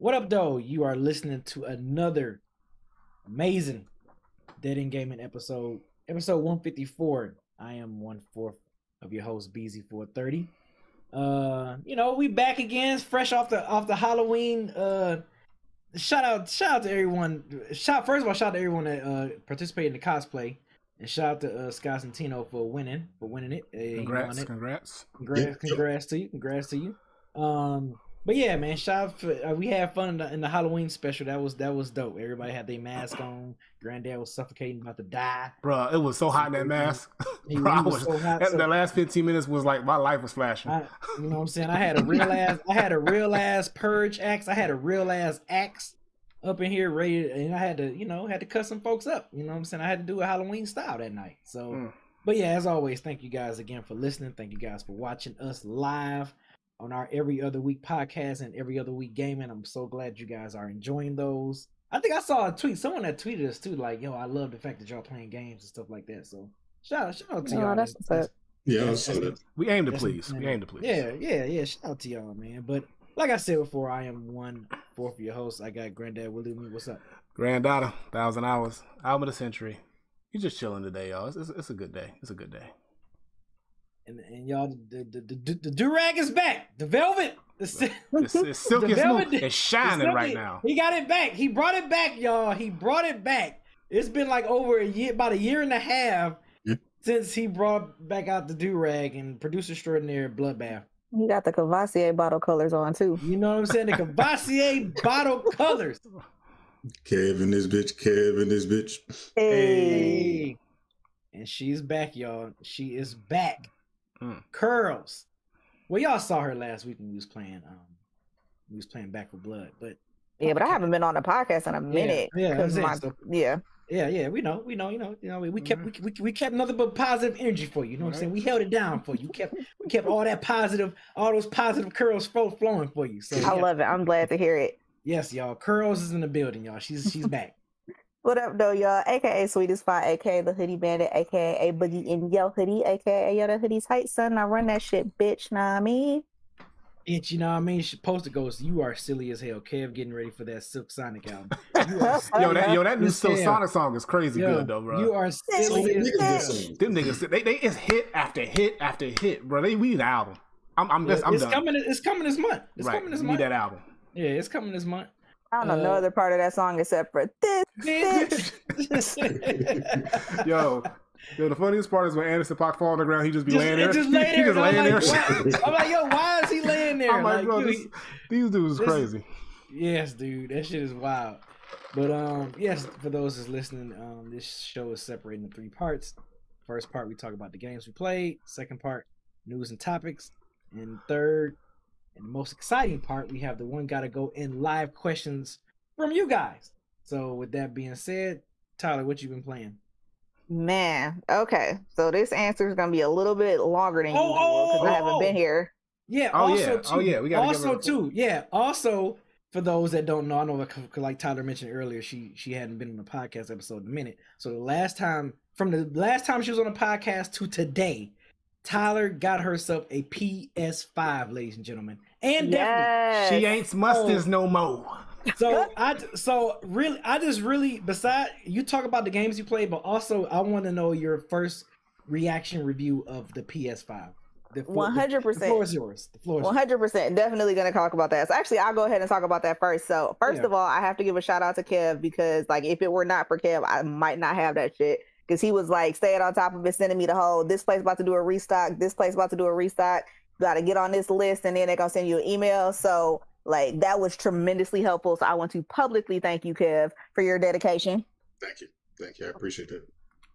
What up, though? You are listening to another amazing Dead End Gaming episode, episode 154. I am one fourth of your host, BZ430. Uh, you know, we back again, fresh off the off the Halloween. Uh, shout out, shout out to everyone. Shout first of all, shout out to everyone that uh participated in the cosplay, and shout out to uh, Scott Santino for winning, for winning it. Hey, Congrats, it. congrats. Congrats, congrats to you, congrats to you. Um, but yeah, man, shout out for, uh, we had fun in the, in the, Halloween special. That was that was dope. Everybody had their mask on. Granddad was suffocating, about to die. Bro, it was so hot in that mask. Bro, was, was so hot, that, so, the last fifteen minutes was like my life was flashing. I, you know what I'm saying? I had a real ass, I had a real ass purge axe. I had a real ass axe up in here ready, and I had to, you know, had to cut some folks up. You know what I'm saying? I had to do a Halloween style that night. So, mm. but yeah, as always, thank you guys again for listening. Thank you guys for watching us live on our every other week podcast and every other week gaming. I'm so glad you guys are enjoying those. I think I saw a tweet, someone that tweeted us too, like, yo, I love the fact that y'all playing games and stuff like that. So shout out, shout out to oh, y'all. That's, that's, yeah, I saw that. We aim to please. We aim to please. Yeah, yeah, yeah. Shout out to y'all, man. But like I said before, I am one fourth of your host. I got Granddad Willie. What's up? Granddaughter, thousand hours, album of the century. You just chilling today, y'all. It's, it's, it's a good day. It's a good day. And, and y'all, the the, the, the do rag is back. The velvet it's, it's silky smooth. It's shining it's right now. He got it back. He brought it back, y'all. He brought it back. It's been like over a year, about a year and a half yeah. since he brought back out the do rag and producer extraordinary bloodbath. He got the Courvoisier bottle colors on too. You know what I'm saying? The Courvoisier bottle colors. Kevin this bitch. Kevin this bitch. Hey. hey. And she's back, y'all. She is back. Mm. Curls. Well, y'all saw her last week when we was playing. Um, we was playing Back 4 Blood, but yeah, but I haven't been on the podcast in a minute. Yeah, yeah, my, so, yeah. Yeah, yeah, we know, we know, you know, you know, we kept mm-hmm. we, we, we kept nothing but positive energy for you. You know what I'm saying? We held it down for you. We kept we kept all that positive, all those positive curls flowing for you. So I love it. I'm glad to hear it. Yes, y'all. Curls is in the building, y'all. She's she's back. What up, though, y'all? AKA Sweet Spot, AKA the Hoodie Bandit, AKA Boogie in Yo Hoodie, AKA Yo the Hoodie's Height Son. I run that shit, bitch. Nah, I mean. Bitch, you know what I mean? She posted goes, You are silly as hell. Kev getting ready for that Silk Sonic album. yo, that, yo, that new Silk Sonic song is crazy yo, good, though, bro. You are silly as hell. Them niggas, they, they, it's hit after hit after hit, bro. They, we need an album. I'm, I'm, just, I'm it's done. coming. It's coming this month. It's right. coming this we month. Need that album. Yeah, it's coming this month. I don't know uh, no other part of that song except for this. Yo, yo, the funniest part is when Anderson .Paak fall on the ground, he just be just, laying there. Just lay there. he just laying like, there. I'm like, yo, why is he laying there? I'm like, like bro, this, these dudes is crazy. Yes, dude, that shit is wild. But um, yes, for those that's listening, um, this show is separated into three parts. First part, we talk about the games we played. Second part, news and topics. And third, and the most exciting part, we have the one gotta go in live questions from you guys. So with that being said, Tyler, what you been playing? Man, okay. So this answer is gonna be a little bit longer than oh, usual because oh, I haven't oh. been here. Yeah. Oh also oh, yeah. Too, oh yeah. We got also too. Yeah. Also, for those that don't know, I know like, like Tyler mentioned earlier, she she hadn't been on the podcast episode in a minute. So the last time, from the last time she was on the podcast to today, Tyler got herself a PS5, ladies and gentlemen, and definitely. She ain't smusties oh. no more. So I so really I just really beside you talk about the games you played, but also I want to know your first reaction review of the PS5. The 100%. The floor is yours. The floor is yours. hundred percent, definitely gonna talk about that. So actually, I'll go ahead and talk about that first. So first Yeah. of all, I have to give a shout out to Kev because like if it were not for Kev, I might not have that shit. Because he was like staying on top of it, sending me the whole this place about to do a restock, this place about to do a restock. You gotta get on this list, and then they're gonna send you an email. So like that was tremendously helpful. So I want to publicly thank you, Kev, for your dedication. Thank you. Thank you. I appreciate that.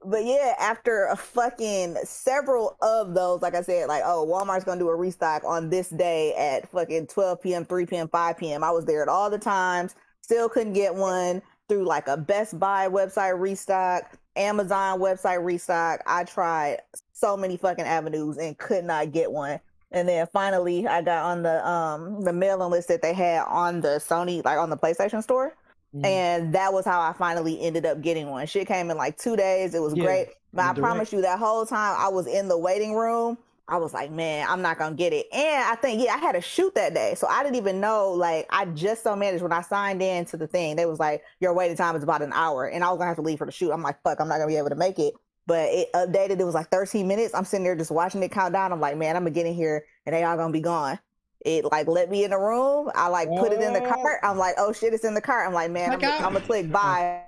But yeah, after a fucking several of those, like I said, like, oh, Walmart's gonna do a restock on this day at fucking 12 p.m., 3 p.m., 5 p.m. I was there at all the times, still couldn't get one through like a Best Buy website restock, Amazon website restock. I tried so many fucking avenues and could not get one. And then finally I got on the um the mailing list that they had on the Sony, like on the PlayStation store Mhm. and that was how I finally ended up getting one. Shit came in like two days. It was Yeah, great. But I promise you, that whole time I was in the waiting room, I was like, man, I'm not gonna get it. And I think, yeah, I had a shoot that day, so I didn't even know. Like, I just so managed when I signed in to the thing. They was like, your waiting time is about an hour, and I was gonna have to leave for the shoot. I'm like, fuck, I'm not gonna be able to make it. But it updated. It was like 13 minutes. I'm sitting there just watching it count down. I'm like, man, I'm gonna get in here, and they all gonna be gone. It like let me in the room. I like put it in the cart. I'm like, oh shit, it's in the cart. I'm like, man, I'm, Check gonna- out. I'm gonna click buy,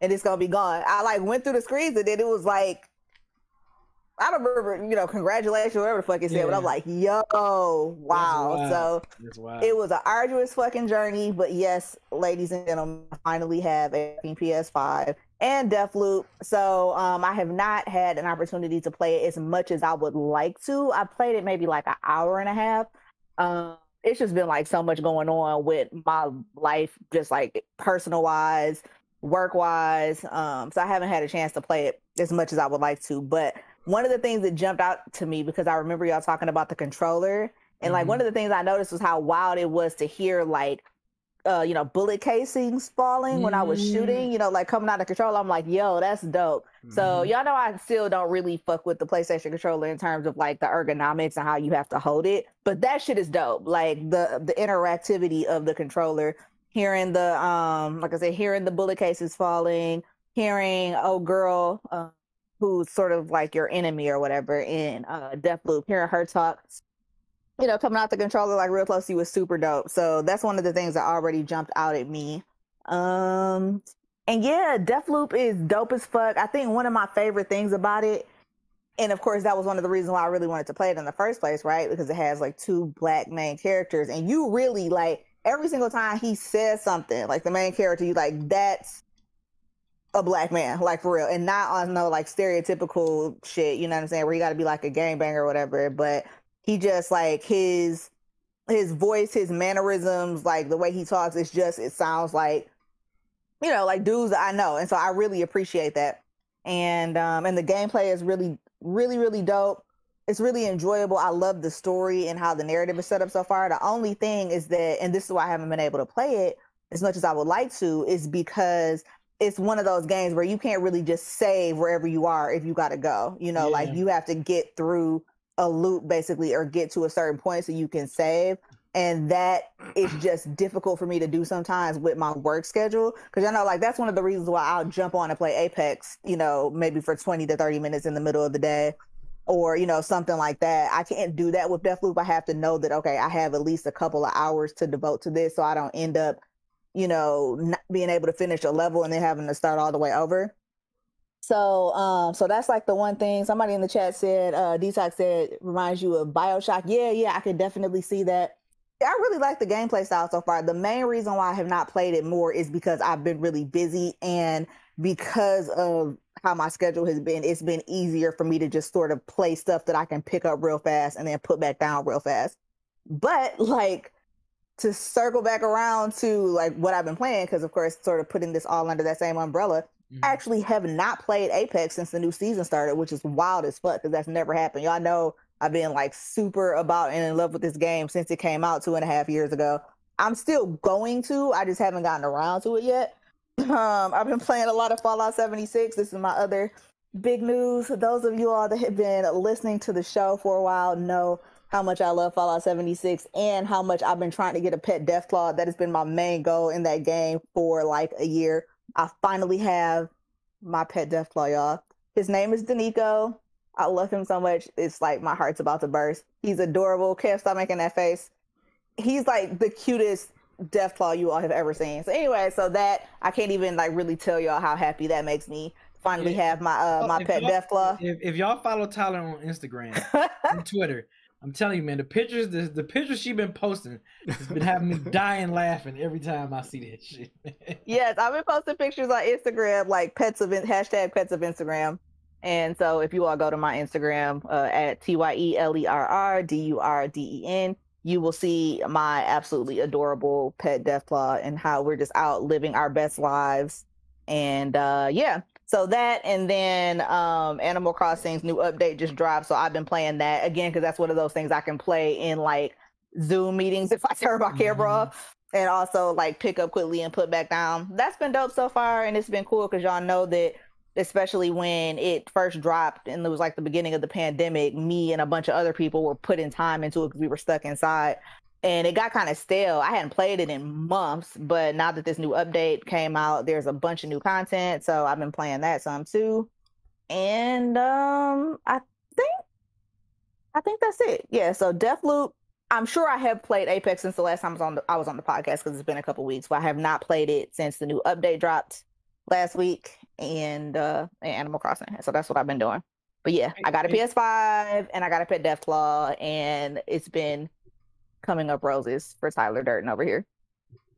and it's gonna be gone. I like went through the screens, and then it was like, I don't remember, you know, congratulations, whatever the fuck it said. But I'm like, yo, wow. So it was an arduous fucking journey, but yes, ladies and gentlemen, I finally have a fucking PS5 and Deathloop. So um, I have not had an opportunity to play it as much as I would like to. I played it maybe like an hour and a half. Um, it's just been like so much going on with my life, just like personal wise, work wise. Um, so I haven't had a chance to play it as much as I would like to. But one of the things that jumped out to me because I remember y'all talking about the controller, and like Mhm. one of the things I noticed was how wild it was to hear like uh, you know, bullet casings falling when I was Mm. shooting, you know, like coming out of control. I'm like, yo, that's dope. So Mm-hmm. y'all know I still don't really fuck with the PlayStation controller in terms of like the ergonomics and how you have to hold it. But that shit is dope. Like the the interactivity of the controller, hearing the um, like I said, hearing the bullet cases falling, hearing oh girl, uh, who's sort of like your enemy or whatever in uh Deathloop, hearing her talk you know, coming out the controller like real close you was super dope. So that's one of the things that already jumped out at me. Um, and yeah, Deathloop is dope as fuck. I think one of my favorite things about it, and of course, that was one of the reasons why I really wanted to play it in the first place, right? Because it has like two black main characters, and you really like every single time he says something, like the main character, you like that's a black man, like for real, and not on no like stereotypical shit. You know what I'm saying? Where you got to be like a gangbanger or whatever, but he just like his his voice, his mannerisms, like the way he talks, it's just it sounds like you know, like dudes that I know. And so I really appreciate that. And um and the gameplay is really, really, really dope. It's really enjoyable. I love the story and how the narrative is set up so far. The only thing is that, and this is why I haven't been able to play it as much as I would like to, is because it's one of those games where you can't really just save wherever you are if you gotta go. You know, like you have to get through a loop basically or get to a certain point so you can save and that is just difficult for me to do sometimes with my work schedule because I know like that's one of the reasons why I'll jump on and play Apex, you know, maybe for 20 to 30 minutes in the middle of the day or you know something like that. I can't do that with Deathloop. I have to know that okay, I have at least a couple of hours to devote to this so I don't end up, you know, not being able to finish a level and then having to start all the way over. So, um, so that's like the one thing. Somebody in the chat said, uh, Detox said, reminds you of Bioshock. Yeah, yeah, I could definitely see that. I really like the gameplay style so far. The main reason why I have not played it more is because I've been really busy and because of how my schedule has been, it's been easier for me to just sort of play stuff that I can pick up real fast and then put back down real fast. But like to circle back around to like what I've been playing, because of course, sort of putting this all under that same umbrella, Mhm. I actually have not played Apex since the new season started, which is wild as fuck because that's never happened. Y'all know I've been like super about and in love with this game since it came out two and a half years ago. I'm still going to, I just haven't gotten around to it yet. Um, I've been playing a lot of Fallout 76. This is my other big news. Those of you all that have been listening to the show for a while know how much I love Fallout 76 and how much I've been trying to get a pet Deathclaw. That has been my main goal in that game for like a year. I finally have my pet Deathclaw, y'all. His name is Danico. I love him so much. It's like my heart's about to burst. He's adorable. Can't stop making that face. He's like the cutest Deathclaw you all have ever seen. So anyway, so that I can't even like really tell y'all how happy that makes me. Finally have my uh my If pet Deathclaw. If, if y'all follow Tyler on Instagram and Twitter, I'm telling you, man, the pictures, the, the pictures she been posting has been having me dying laughing every time I see that shit. man. Yes, I've been posting pictures on Instagram, like pets of In- hashtag pets of Instagram. And so if you all go to my Instagram uh, at T Y E L E R R D U R D E N, you will see my absolutely adorable pet Deathclaw and how we're just out living our best lives. And uh, yeah, so that and then um, Animal Crossing's new update just dropped. So I've been playing that again because that's one of those things I can play in like Zoom meetings if I turn my camera Mhm. off and also like pick up quickly and put back down. That's been dope so far, and it's been cool because y'all know that, especially when it first dropped and it was like the beginning of the pandemic, me and a bunch of other people were putting time into it because we were stuck inside. And it got kind of stale. I hadn't played it in months, but now that this new update came out, there's a bunch of new content. So I've been playing that some too. And um I think I think that's it. Yeah, so Deathloop I'm sure I have played Apex since the last time I was on the I was on the podcast because it's been a couple weeks, but I have not played it since the new update dropped last week and uh and Animal Crossing. So that's what I've been doing. But yeah, I got a Hey, hey. PS5 and I got a pet Deathclaw and it's been coming up roses for Tyler Durden over here.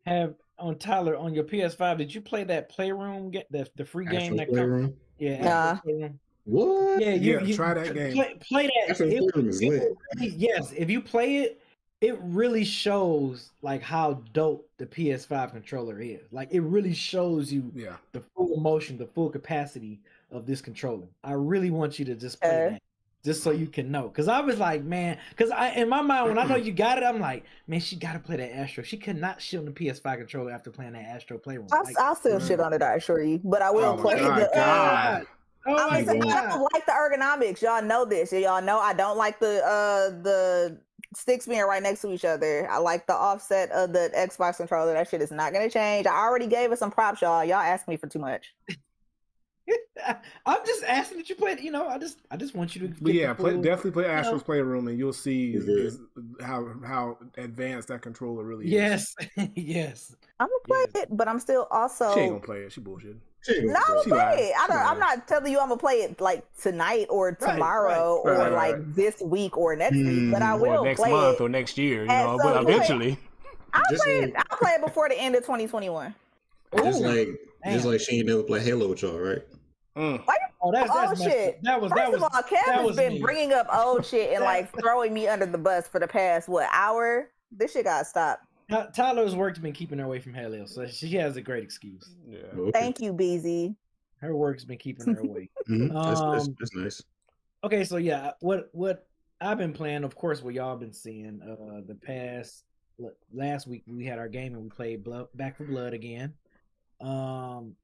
Have on Tyler on your PS5? Did you play that Playroom? Get the the free game Astro that comes. Yeah, Nah. What? Yeah, you, Yeah, you try that game. Play, play that. Astro It- it really- yes, if you play it, it really shows like how dope the PS5 controller is. Like it really shows you Yeah. the full emotion, the full capacity of this controller. I really want you to just play Okay. that. Just so you can know, because I was like, man, because I in my mind when I know you got it, I'm like, man, she got to play that Astro. She could not shit on the PS5 controller after playing that Astro Playroom. I'll, Like, I'll still Mm. shit on it, I assure you. But I will Oh my play God, the uh, God. Oh my I'm saying I don't like the ergonomics. Y'all know this. Y'all know I don't like the uh the sticks being right next to each other. I like the offset of the Xbox controller. That shit is not gonna change. I already gave it some props, y'all. Y'all asked me for too much. I'm just asking that you play. it, You know, I just, I just want you to. But get the yeah, play, definitely play know. Astro's Playroom, and you'll see how how advanced that controller really is. Yes, yes. I'm gonna play Yes. it, but I'm still also she ain't gonna play it. She bullshit. She No, I'm gonna lied. play it. I don't, I'm not telling you I'm gonna play it like tonight or tomorrow right, or right, like right. this week or next week, but I Hmm. will or next play month it. or next year, you at know, some but eventually. I'll Just play like- it. I'll play it before the end of 2021. Just Ooh. like just like she ain't never play Halo with y'all, right? Mm. Oh, that's, Oh, that's messed shit. That was First that was of all, Kev that has been me. bringing up old shit and like throwing me under the bus for the past what hour. This shit got to stop. Tyler's work's been keeping her away from Halo, so she has a great excuse. Yeah. Okay. Thank you, BZ. Her work's been keeping her away. Mhm. That's, that's, Um, that's nice. Okay, so yeah, what what I've been playing, of course, what y'all been seeing. Uh, the past look, last week we had our game and we played Blood, Back 4 Blood again. Um,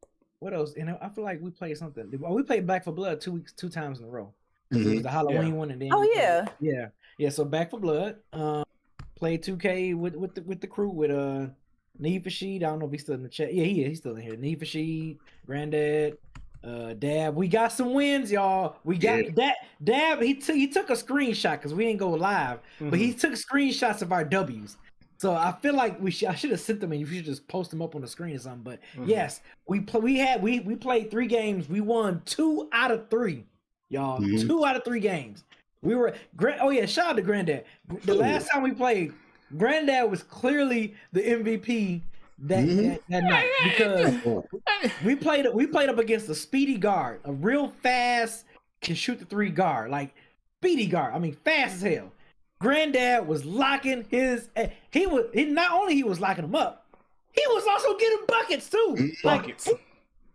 what else? And I feel like we played something. Oh, we played Back 4 Blood two weeks, two times in a row. 'Cause It was the Halloween one, and then Oh, we played- yeah. yeah, yeah. So Back 4 Blood. Um, played 2K with with the with the crew with uh Need for Sheed. I don't know if he's still in the chat. Yeah, he is. He's still in here. Need for Sheed, Granddad, uh, Dab. We got some wins, y'all. We got Yeah. that Dab. He took he took a screenshot because we didn't go live, but Mm-hmm. he took screenshots of our W's. So I feel like we should I should have sent them and you should just post them up on the screen or something. But Mhm. yes, we play, we had we we played three games. We won two out of three, y'all. Mhm. Two out of three games. We were Gran- oh yeah, shout out to Granddad. The Ooh. last time we played, Granddad was clearly the MVP that Mhm. that, that night because we played we played up against a speedy guard, a real fast can shoot the three guard, like speedy guard. I mean, fast as hell. Granddad was locking his. eh, He was he not only he was locking them up, he was also getting buckets too. Mhm. Like Buckets.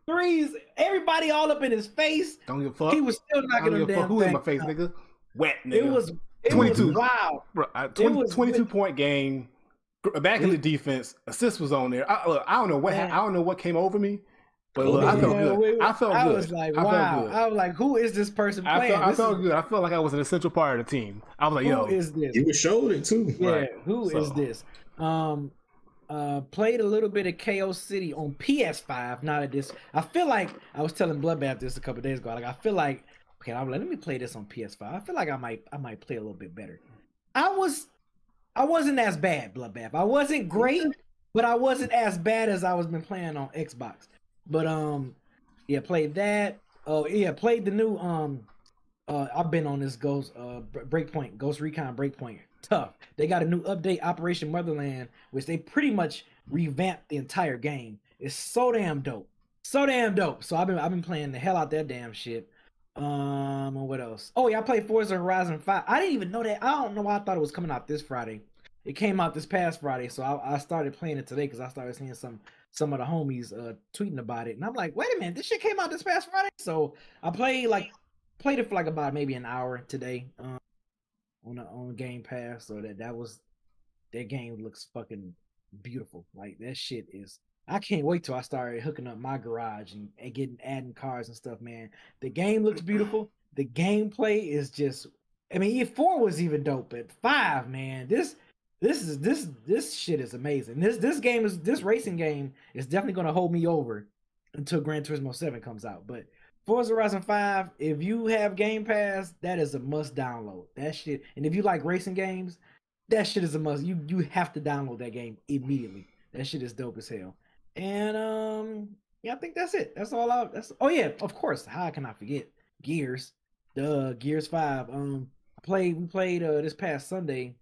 threes, everybody all up in his face. Don't give a fuck. He was still knocking don't them give a fuck down. who in my face, nigga. Wet, nigga. It was it 22. was wild. Bro, I- 20, was 22 with- point game. Back in the defense, assist was on there. I, look, I don't know what ha- I don't know what came over me, But look, I felt Yeah, good. we- I felt I was like, I wow. I was like, who is this person I playing? felt, I felt is- good. I felt like I was an essential part of the team. I was like, yo, Who is this? You showed it too. Yeah, Right. who is So- this? Um, uh, played a little bit of KO City on PS5. Not at this. I feel like I was telling Bloodbath this a couple days ago. Like I feel like okay, I'm like, let me play this on PS5. I feel like I might I might play a little bit better. I was I wasn't as bad, Bloodbath. I wasn't great, but I wasn't as bad as I was been playing on Xbox. But um, yeah, played that. Oh yeah, played the new um. Uh, I've been on this Ghost uh Breakpoint, Ghost Recon Breakpoint. Tough. They got a new update, Operation Motherland, which they pretty much revamped the entire game. It's so damn dope, so damn dope. So I've been I've been playing the hell out that damn shit. Um, what else? Oh yeah, I played Forza Horizon Five. I didn't even know that. I don't know why I thought it was coming out this Friday. It came out this past Friday, so I, I started playing it today because I started seeing some some of the homies uh tweeting about it, and I'm like, wait a minute, this shit came out this past Friday. So I played like played it for like about maybe an hour today um, on the, on Game Pass. So that that was that game looks fucking beautiful. Like that shit is. I can't wait till I start hooking up my garage and, and getting adding cars and stuff, man. The game looks beautiful. The gameplay is just. I mean, four was even dope, but five, man, this this is this this shit is amazing. This this game is this racing game is definitely gonna hold me over until Gran Turismo Seven comes out. But Forza Horizon 5, if you have Game Pass, that is a must download. That shit. And if you like racing games, that shit is a must. You you have to download that game immediately. That shit is dope as hell. And um yeah, I think that's it. That's all I that's oh yeah, of course. How can I forget? Gears. Duh, Gears 5. Um I played we played uh this past Sunday.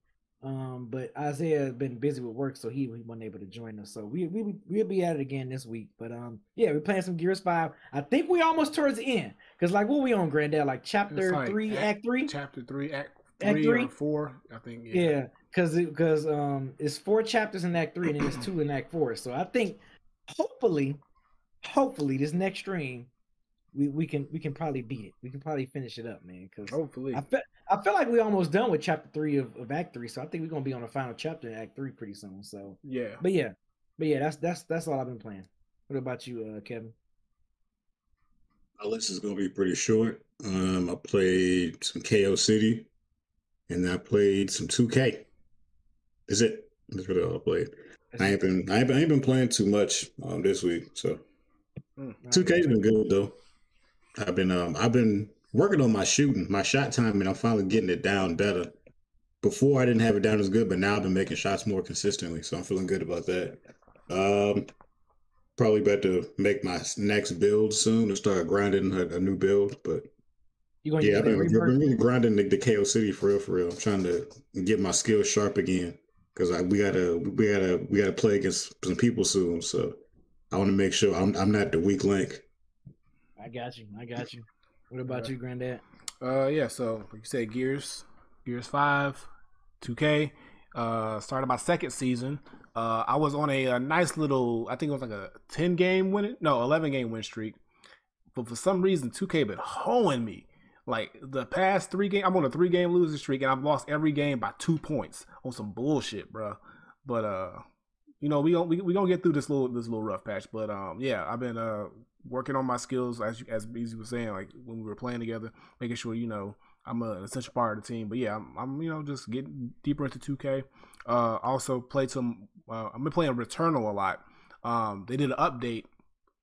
Um, but Isaiah has been busy with work, so he, he wasn't able to join us. So we we we'll be at it again this week. But um, yeah, we're playing some Gears Five. I think we almost towards the end, cause like what we on Granddad, like chapter like three, act three. chapter three, act Act three three? or four. I think. Yeah. Yeah, cause it, cause um, it's four chapters in Act Three, and then it's two in Act Four. So I think, hopefully, hopefully this next stream, we we can we can probably beat it. We can probably finish it up, man. Cause Hopefully. I feel I feel like we almost done with chapter three of, of Act Three. So I think we're gonna be on the final chapter in Act Three pretty soon. So, yeah. but yeah, but yeah, that's that's that's all I've been playing. What about you, uh, Kevin? My list is gonna be pretty short. Um, I played some KO City, and I played some 2K. Is it. That's really all I played. I ain't been I ain't been, I ain't been playing too much um this week, so Mm. 2K's been good though. I've been um I've been working on my shooting, my shot time, and I'm finally getting it down better. Before I didn't have it down as good, but now I've been making shots more consistently, so I'm feeling good about that. Um, probably about to make my next build soon and start grinding a, a new build. But yeah, I've been, really grinding the, the KO City for real, for real. I'm trying to get my skills sharp again because we gotta we gotta we gotta play against some people soon. So I want to make sure I'm I'm not the weak link. I got you. I got you. What about you, Granddad? Uh, yeah. So like you said, Gears, Gears Five, 2K. Uh, started my second season. Uh, I was on a, a nice little, I think it was like a 10 game win, no, 11 game win streak. But for some reason, 2K been hoeing me. Like the past three game, I'm on a three game losing streak, and I've lost every game by two points on some bullshit, bro. But uh, you know, we gonna we, we gonna get through this little this little rough patch. But um, yeah, I've been uh working on my skills as you, as Beezy was saying, like when we were playing together, making sure you know I'm an essential part of the team. But yeah, I'm, I'm you know just getting deeper into 2K. Uh, also played some. Uh, I've been playing Returnal a lot. Um, they did an update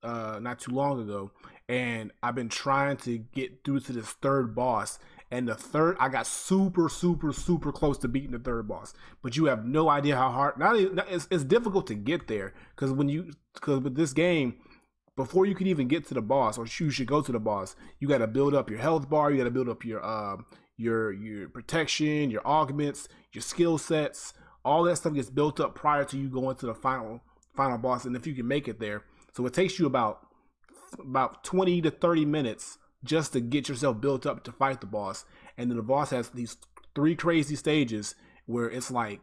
uh not too long ago, and I've been trying to get through to this third boss. And the third, I got super, super, super close to beating the third boss. But you have no idea how hard. Not even, it's, it's difficult to get there because when you because with this game, before you can even get to the boss, or you should go to the boss, you got to build up your health bar. You got to build up your um your your protection, your augments, your skill sets. All that stuff gets built up prior to you going to the final final boss. And if you can make it there, so it takes you about about twenty to thirty minutes just to get yourself built up to fight the boss. And then the boss has these three crazy stages where it's like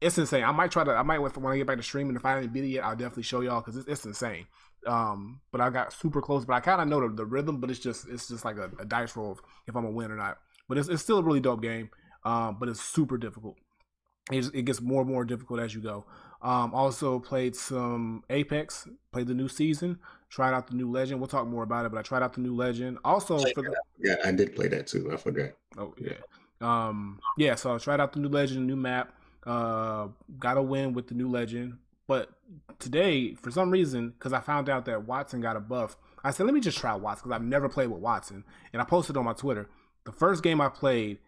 it's insane. I might try to. I might when I get back to streaming. If I haven't beat it yet, I'll definitely show y'all because it's, it's insane. Um, but I got super close. But I kind of know the, the rhythm. But it's just it's just like a, a dice roll of if I'm gonna win or not. But it's, it's still a really dope game. Um, but it's super difficult. It, it gets more and more difficult as you go. Um, also played some Apex, played the new season, tried out the new Legend. We'll talk more about it, but I tried out the new Legend. Also, for the Yeah, I did play that too. I forgot. oh yeah, um, yeah. So I tried out the new Legend, new map. Uh, got a win with the new Legend, but today for some reason, because I found out that Wattson got a buff, I said let me just try Wattson because I've never played with Wattson, and I posted on my Twitter. The first game I played,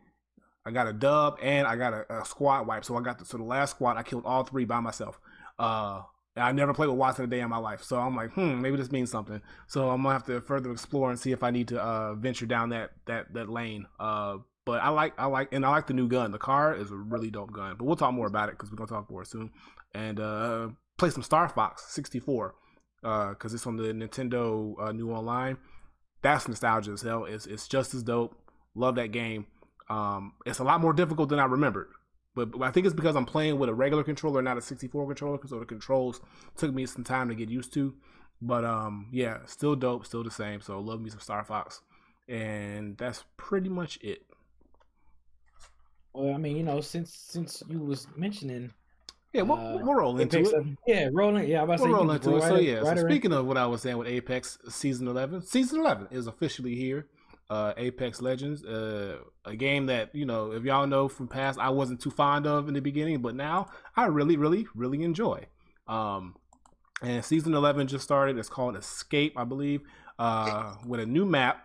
I got a dub and I got a, a squad wipe. So I got the, so the last squad I killed all three by myself. Uh, and I never played with Wattson a day in my life. So I'm like, hmm, maybe this means something. So I'm gonna have to further explore and see if I need to uh, venture down that that that lane. Uh, but I like I like and I like the new gun. The car is a really dope gun. But we'll talk more about it because we're gonna talk more soon. And uh, play some Star Fox 64 because it's on the Nintendo uh, new online. That's nostalgia as hell. It's it's just as dope. Love that game. Um, it's a lot more difficult than I remembered. But, but I think it's because I'm playing with a regular controller, not a 64 controller, so the controls took me some time to get used to. But um, yeah, still dope, still the same. So love me some Star Fox, and that's pretty much it. Well, I mean, you know, since since you was mentioning, Yeah, we'll, uh, we'll roll into it. yeah, rolling, yeah, I'm about to say, We'll you roll into it. roll So right- yeah, right so speaking of what I was saying with Apex Season 11, Season 11 is officially here. Uh, Apex Legends, uh, a game that you know, if y'all know from past, I wasn't too fond of in the beginning, but now I really, really, really enjoy. Um, and Season 11 just started. It's called Escape, I believe, uh, with a new map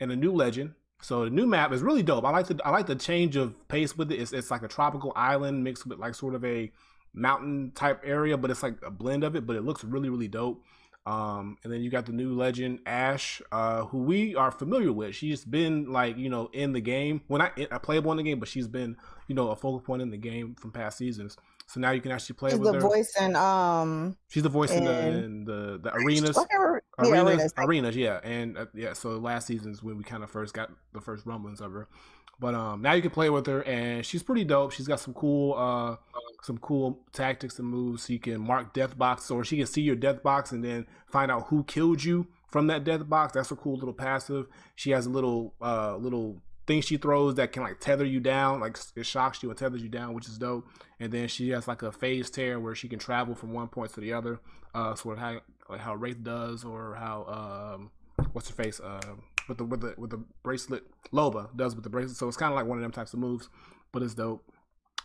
and a new legend. So the new map is really dope. I like the I like the change of pace with it. It's it's like a tropical island mixed with like sort of a mountain type area, but it's like a blend of it. But it looks really really dope. Um, and then you got the new legend Ash, uh, who we are familiar with. She's been like you know in the game. Well, not a playable in the game, but she's been you know a focal point in the game from past seasons. So now you can actually play She's with the her. voice and um. She's the voice in the in the the arenas I can't yeah, arenas, arenas. arenas, yeah, and uh, yeah. So last season's when we kind of first got the first rumblings of her, but um, now you can play with her, and she's pretty dope. She's got some cool, uh, some cool tactics and moves. So you can mark death box, or she can see your death box and then find out who killed you from that death box. That's a cool little passive. She has a little, uh, little thing she throws that can like tether you down, like it shocks you and tethers you down, which is dope. And then she has like a phase tear where she can travel from one point to the other, uh, sort of how like how Wraith does, or how um, what's her face, uh, with the with the with the bracelet Loba does with the bracelet. So it's kind of like one of them types of moves, but it's dope.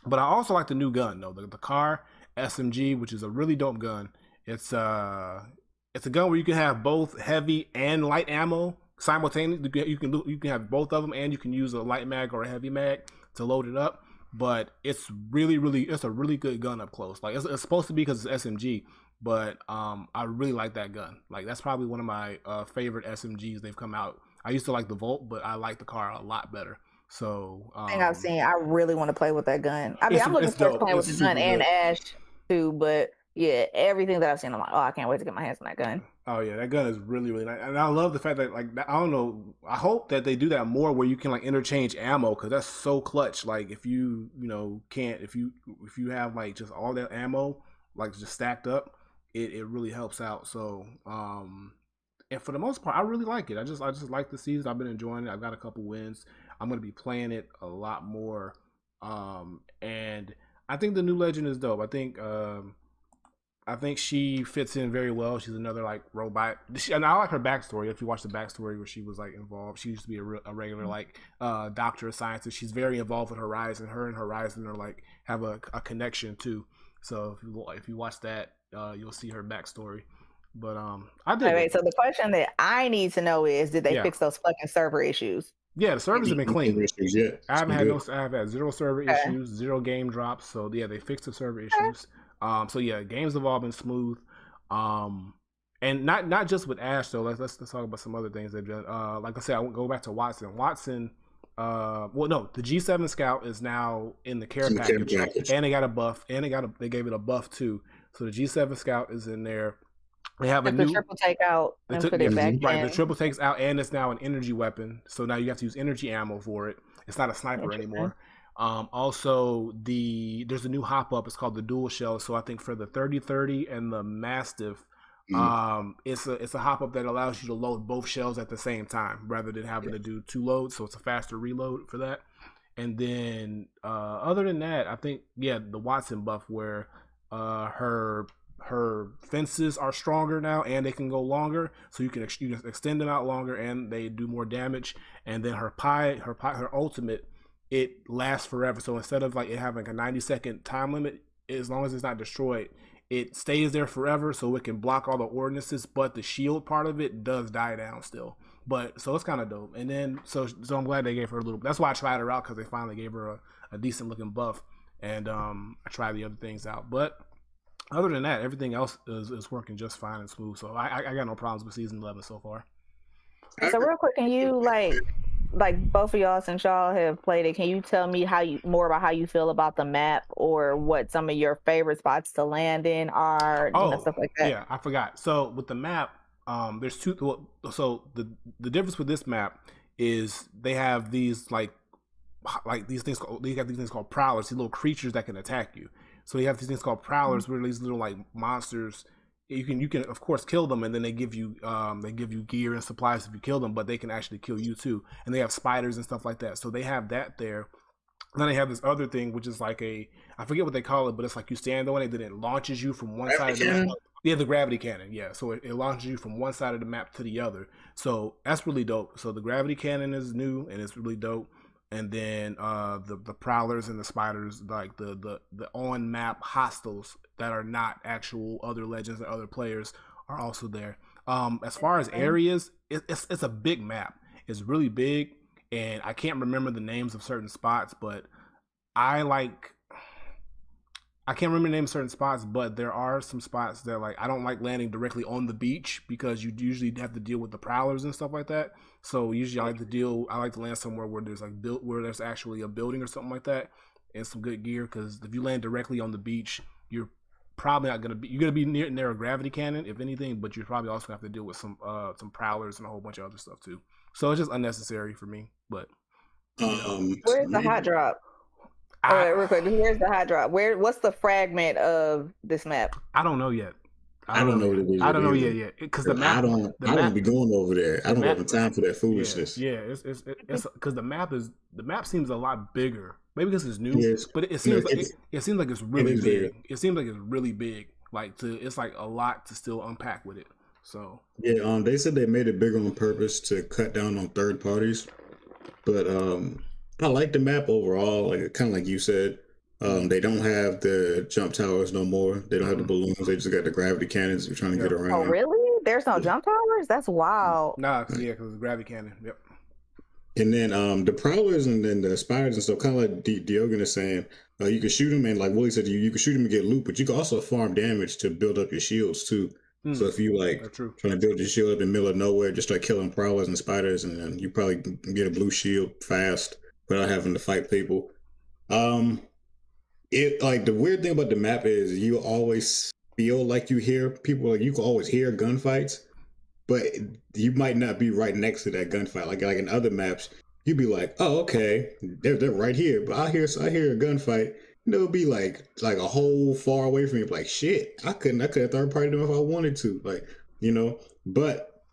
But I also like the new gun though, the the car SMG, which is a really dope gun. It's uh, it's a gun where you can have both heavy and light ammo simultaneously. You can you can, have both of them, and you can use a light mag or a heavy mag to load it up. But it's really, really, it's a really good gun up close. Like it's, it's supposed to be because it's SMG, but um, I really like that gun. Like that's probably one of my uh, favorite SMGs they've come out. I used to like the Volt, but I like the car a lot better. So um, thing I've seen. I really want to play with that gun. I mean, I'm looking forward to playing with the gun super and. Ash too. But yeah, everything that I've seen, I'm like, oh, I can't wait to get my hands on that gun. Oh yeah, that gun is really really nice, and I love the fact that like I don't know. I hope that they do that more, where you can like interchange ammo, because that's so clutch. Like if you you know can't if you if you have like just all that ammo like just stacked up, it it really helps out. So um, and for the most part, I really like it. I just I just like the season. I've been enjoying it. I've got a couple wins. I'm gonna be playing it a lot more. Um, and I think the new legend is dope. I think um. I think she fits in very well. She's another like robot. She, and I like her backstory. If you watch the backstory where she was like involved, she used to be a, re- a regular like uh, doctor of scientist. She's very involved with Horizon. Her and Horizon are like have a, a connection too. So if you if you watch that, uh, you'll see her backstory. But um, I did. Wait, wait, so the question that I need to know is, did they Yeah. fix those fucking server issues? yeah, the servers have been clean. Issues yet. I haven't had been no. I have had zero server Okay. issues, zero game drops. So yeah, they fixed the server issues. Um, so yeah, games have all been smooth. Um, and not not just with Ash though. Let's let's, let's talk about some other things they've done. Uh, like I said, I won't go back to Wattson. Wattson. Uh, well, no, the G7 Scout is now in the care In the care package, package. and they got a buff, and they got a they gave it a buff too. So the G7 Scout is in there. They have a the new triple takeout they and took put it back right. in. The triple takes out, and it's now an energy weapon. So now you have to use energy ammo for it. It's not a sniper anymore. Um, also, the there's a new hop up. It's called the dual shell. So I think for the 3030 and the Mastiff, Mhm. um, it's a it's a hop up that allows you to load both shells at the same time rather than having to do two loads. So it's a faster reload for that. And then uh, other than that, I think yeah, the Wattson buff where Uh, her her fences are stronger now, and they can go longer, so you can, ex- you can extend them out longer, and they do more damage. And then her pie, her pie, her ultimate, it lasts forever. So instead of like it having a ninety second time limit, as long as it's not destroyed, it stays there forever, so it can block all the ordinances. But the shield part of it does die down still. But so it's kind of dope. And then so so I'm glad they gave her a little. That's why I tried her out because they finally gave her a, a decent looking buff. And um, I tried the other things out, but other than that, everything else is, is working just fine and smooth. So I, I got no problems with season eleven so far. So real quick, can you like like both of y'all since y'all have played it, can you tell me how you more about how you feel about the map or what some of your favorite spots to land in are, oh, know, stuff like that? Yeah, I forgot. So with the map, um, there's two. So the the difference with this map is they have these like like these things. Called, they have these things called prowlers, these little creatures that can attack you. So you have these things called prowlers, mm-hmm. where these little like monsters. You can you can of course kill them, and then they give you um they give you gear and supplies if you kill them, but they can actually kill you too. And they have spiders and stuff like that. So they have that there. And then they have this other thing, which is like a I forget what they call it, but it's like you stand on it, then it launches you from one side of the map. Yeah, the gravity cannon. Yeah, so it, it, launches you from one side of the map to the other. So that's really dope. So the gravity cannon is new and it's really dope and then uh, the the prowlers and the spiders, like the the the on map hostiles that are not actual other legends and other players, are also there. Um, as far as areas, it, it's it's a big map. It's really big, and I can't remember the names of certain spots, but I like I can't remember the name of certain spots, but there are some spots that like I don't like landing directly on the beach because you usually have to deal with the prowlers and stuff like that. So usually I like to deal. I like to land somewhere where there's like built where there's actually a building or something like that and some good gear. Because if you land directly on the beach, you're probably not gonna be. You're gonna be near near a gravity cannon if anything, but you're probably also gonna have to deal with some uh some prowlers and a whole bunch of other stuff too. So it's just unnecessary for me. But um, where's the hot drop? All right, real quick. Where's the hot drop? Where? What's the fragment of this map? I don't know yet. I don't, I don't know what it is. I don't know yet yet because the map. I don't. The I map, don't be going over there. I don't map, have the time for that foolishness. Yeah, yeah it's it's it's because the map is the map seems a lot bigger. Maybe because it's new, yes. but it, seems like it, it, seems like it's really it big. big. It seems like it's really big. Like to it's like a lot to still unpack with it. So yeah, um, they said they made it bigger on purpose to cut down on third parties, but um, I like the map overall. Like kind of like you said, um, they don't have the jump towers no more. They don't have the balloons. They just got the gravity cannons. You're trying to get around. Oh, really? There's no jump towers? That's wild. Nah, cause, yeah, because the gravity cannon. Yep. And then um, the prowlers and then the spiders and stuff, kind of like D- Diogen is saying, uh, you can shoot them and like Willie said, you you can shoot them and get loot, but you can also farm damage to build up your shields too. Hmm. So if you like trying to build your shield up in the middle of nowhere, just start killing prowlers and spiders, and then you probably get a blue shield fast without having to fight people. Um, it like the weird thing about the map is you always feel like you hear people like you can always hear gunfights, but you might not be right next to that gunfight. Like like in other maps, you'd be like, oh okay, they're they're right here, but I hear I hear a gunfight. And it'll be like like a whole far away from you. Like shit, I couldn't I could have third party them if I wanted to. Like you know, but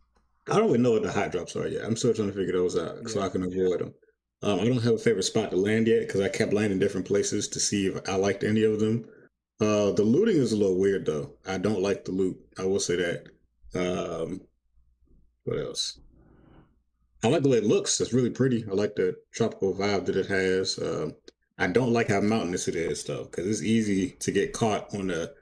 I don't even know what the hot drops are yet. I'm still trying to figure those out yeah. so I can avoid them. Um, I don't have a favorite spot to land yet because I kept landing different places to see if I liked any of them. Uh, the looting is a little weird though. I don't like the loot. I will say that. Um, what else? I like the way it looks. It's really pretty. I like the tropical vibe that it has. Um, I don't like how mountainous it is though, because it's easy to get caught on the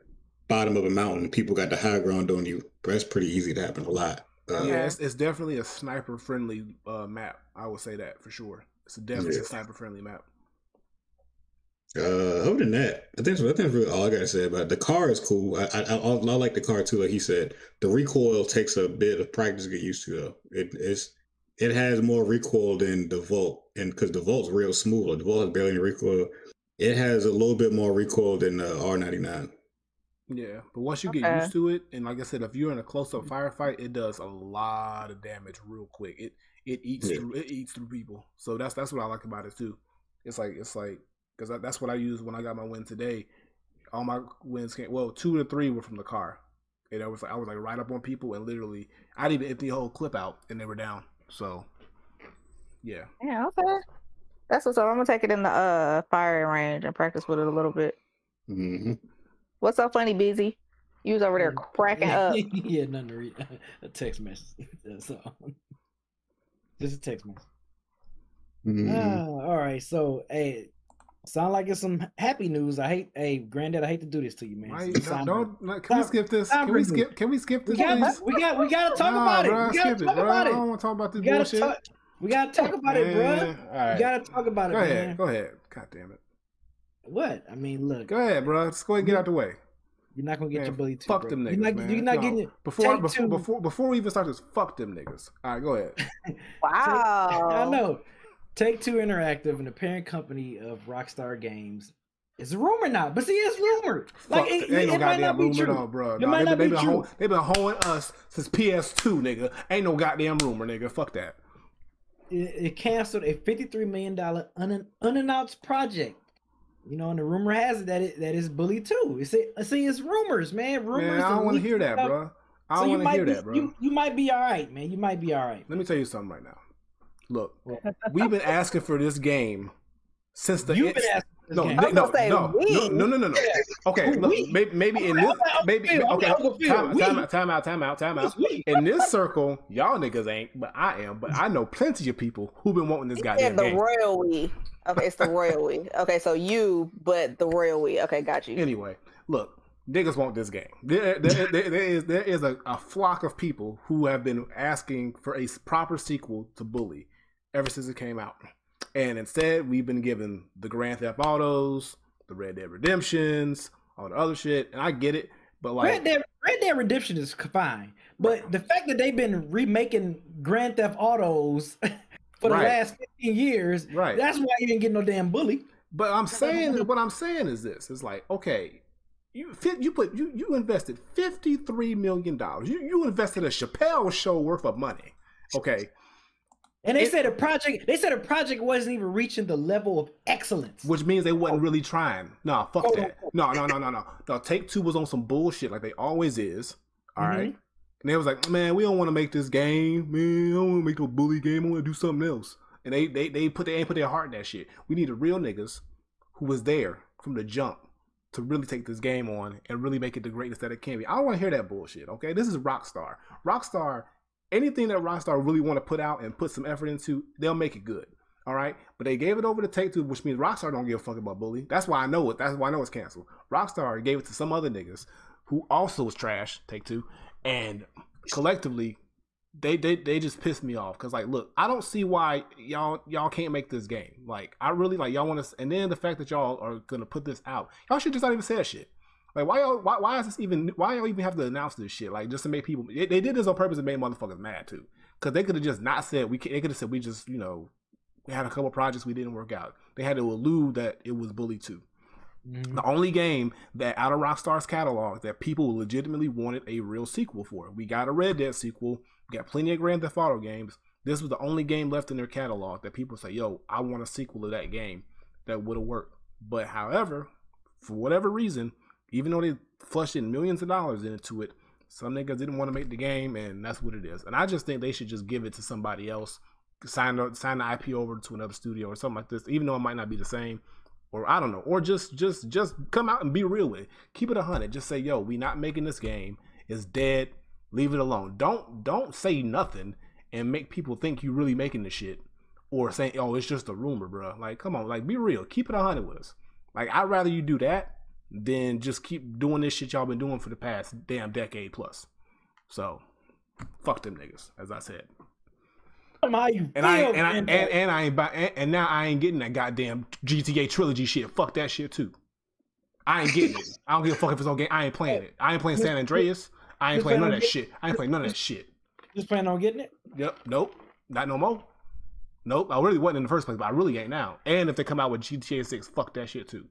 bottom of a mountain. People got the high ground on you. But that's pretty easy to happen a lot. Uh, yeah, it's, it's, definitely a sniper friendly uh, map. I would say that for sure. It's definitely yeah. a sniper friendly map. Uh, other than that, I think I think really all I gotta say about it. the car is cool. I, I, I, I like the car too. Like he said, the recoil takes a bit of practice to get used to. Though it is, it has more recoil than the Volt, and because the Volt's real smooth, like the Volt has barely any recoil. It has a little bit more recoil than the R ninety nine. Yeah, but once you okay. get used to it, and like I said, if you're in a close up firefight, it does a lot of damage real quick. It it eats yeah. through it eats through people. So that's that's what I like about it too. It's like it's like because that's what I used when I got my win today. All my wins came well, two to three were from the car, and I was like I was like right up on people, and literally I'd even empty the whole clip out, and they were down. So yeah, yeah, okay. That's what's up. I'm gonna take it in the uh firing range and practice with it a little bit. Mm-hmm. What's so funny, Busy? You was over there cracking up. yeah, nothing to read. A text message. That's all. Just a text message. Mhm. Ah, all right. So, hey, sound like it's some happy news. I hate, hey, Granddad, I hate to do this to you, man. Why So you, you sound- don't, don't- can we skip this? Can we skip? Can we skip we this, got, please? we got, we got to talk Nah, about it. bruh, We got to skip it, talk bro. about I it. don't want to talk about this We got bullshit. to talk. We got to talk about it, bro. Man, all right. We got to talk about it, Go man. ahead. Go ahead. God damn it. What? I mean, look, Go ahead, bro. Let's go ahead and get out the way. You're not gonna get Man, your bully too. fuck bro. them niggas, You're not, man. you're not No, getting it. before Take before, two. before before we even start this. Fuck them niggas. All right, go ahead. Wow. I know. Take Two Interactive and the parent company of Rockstar Games. It's a rumor now, but see, it's rumored. Fuck, Like it, ain't it no might goddamn not be rumor, true. though, bro. It Nah, might they, not they be been true. hol- they been holding us since PS2, nigga. Ain't no goddamn rumor, nigga. Fuck that. It, it canceled a fifty-three million dollar un, unannounced project. You know, and the rumor has it that it that is Bully too. It's it, see, it's rumors, man. Rumors. Man, I don't want to hear that, stuff. bro. I don't you want to hear be, that, bro. You, you might be all right, man. You might be all right. Let me tell you something right now. Look, we've been asking for this game since the You've been asking no, game. I was no, say no, no, no, no, no, no. Okay, look, maybe, maybe in this, Okay, maybe, okay, okay, okay, okay, time, time out, time out, time out, time out. In this circle, y'all niggas ain't, but I am. But I know plenty of people who've been wanting this guy Yeah, goddamn the game. royal we. Okay, it's the royal we. Okay, so you, but the royal we. Okay, got you. Anyway, look, niggas want this game. There, there, there, there is there is a, a flock of people who have been asking for a proper sequel to Bully ever since it came out, and instead we've been given the Grand Theft Autos, the Red Dead Redemptions, all the other shit, and I get it, but like. Red Dead, Red Dead Redemption is fine, but the fact that they've been remaking Grand Theft Autos for the Right. last 15 years, Right. that's why you didn't get no damn bully. But I'm saying what I'm saying is this: it's like okay, you fit, you put you you invested fifty three million dollars. You you invested a Chappelle show worth of money. Okay, And they It- said a project, they said a project wasn't even reaching the level of excellence. which means they wasn't really trying. No, fuck Oh, that. No, no, no, no, no. No, Take Two was on some bullshit like they always is. All mm-hmm. right, and they was like, man, we don't want to make this game. Man, I don't want to make no bully game. I want to do something else. And they they they put they ain't put their heart in that shit. We need a real niggas who was there from the jump to really take this game on and really make it the greatness that it can be. I don't want to hear that bullshit. Okay, this is Rockstar. Rockstar, anything that Rockstar really want to put out and put some effort into, they'll make it good. All right, but they gave it over to Take Two, which means Rockstar don't give a fuck about Bully. That's why I know it. That's why I know it's canceled. Rockstar gave it to some other niggas who also was trash. Take Two, and collectively, they they they just pissed me off because like, look, I don't see why y'all y'all can't make this game. Like, I really like y'all want to, and then the fact that y'all are gonna put this out, y'all should just not even say that shit. Like, why y'all why why is this even why y'all even have to announce this shit? Like, just to make people they, they did this on purpose and made motherfuckers mad too. Because they could have just not said we. can They could have said we just you know we had a couple projects we didn't work out. They had to allude that it was Bully Two. Mhm. The only game that out of Rockstar's catalog that people legitimately wanted a real sequel for. We got a Red Dead sequel. We got plenty of Grand Theft Auto games. This was the only game left in their catalog that people say, "Yo, I want a sequel to that game." That would have worked. But however, for whatever reason, even though they flushed in millions of dollars into it, some niggas didn't want to make the game, and that's what it is. And I just think they should just give it to somebody else, sign sign the IP over to another studio or something like this, even though it might not be the same or I don't know, or just just just come out and be real with it. Keep it a hundred. Just say, yo, we not making this game. It's dead. Leave it alone. Don't don't say nothing and make people think you really making the shit, or saying, oh, it's just a rumor, bro. Like, come on, like be real. Keep it a hundred with us. Like, I'd rather you do that than just keep doing this shit y'all been doing for the past damn decade plus. So, fuck them niggas, as I said. How you And I and I and, and I ain't buy, and, and now I ain't getting that goddamn GTA trilogy shit. Fuck that shit too. I ain't getting it. I don't give a fuck if it's on game. I ain't playing it. I ain't playing San Andreas. I ain't playing none of that shit. I ain't playing none of that shit. just planning on getting it. Yep. Nope. Not no more. Nope. I really wasn't in the first place, but I really ain't now. And if they come out with GTA Six, fuck that shit too,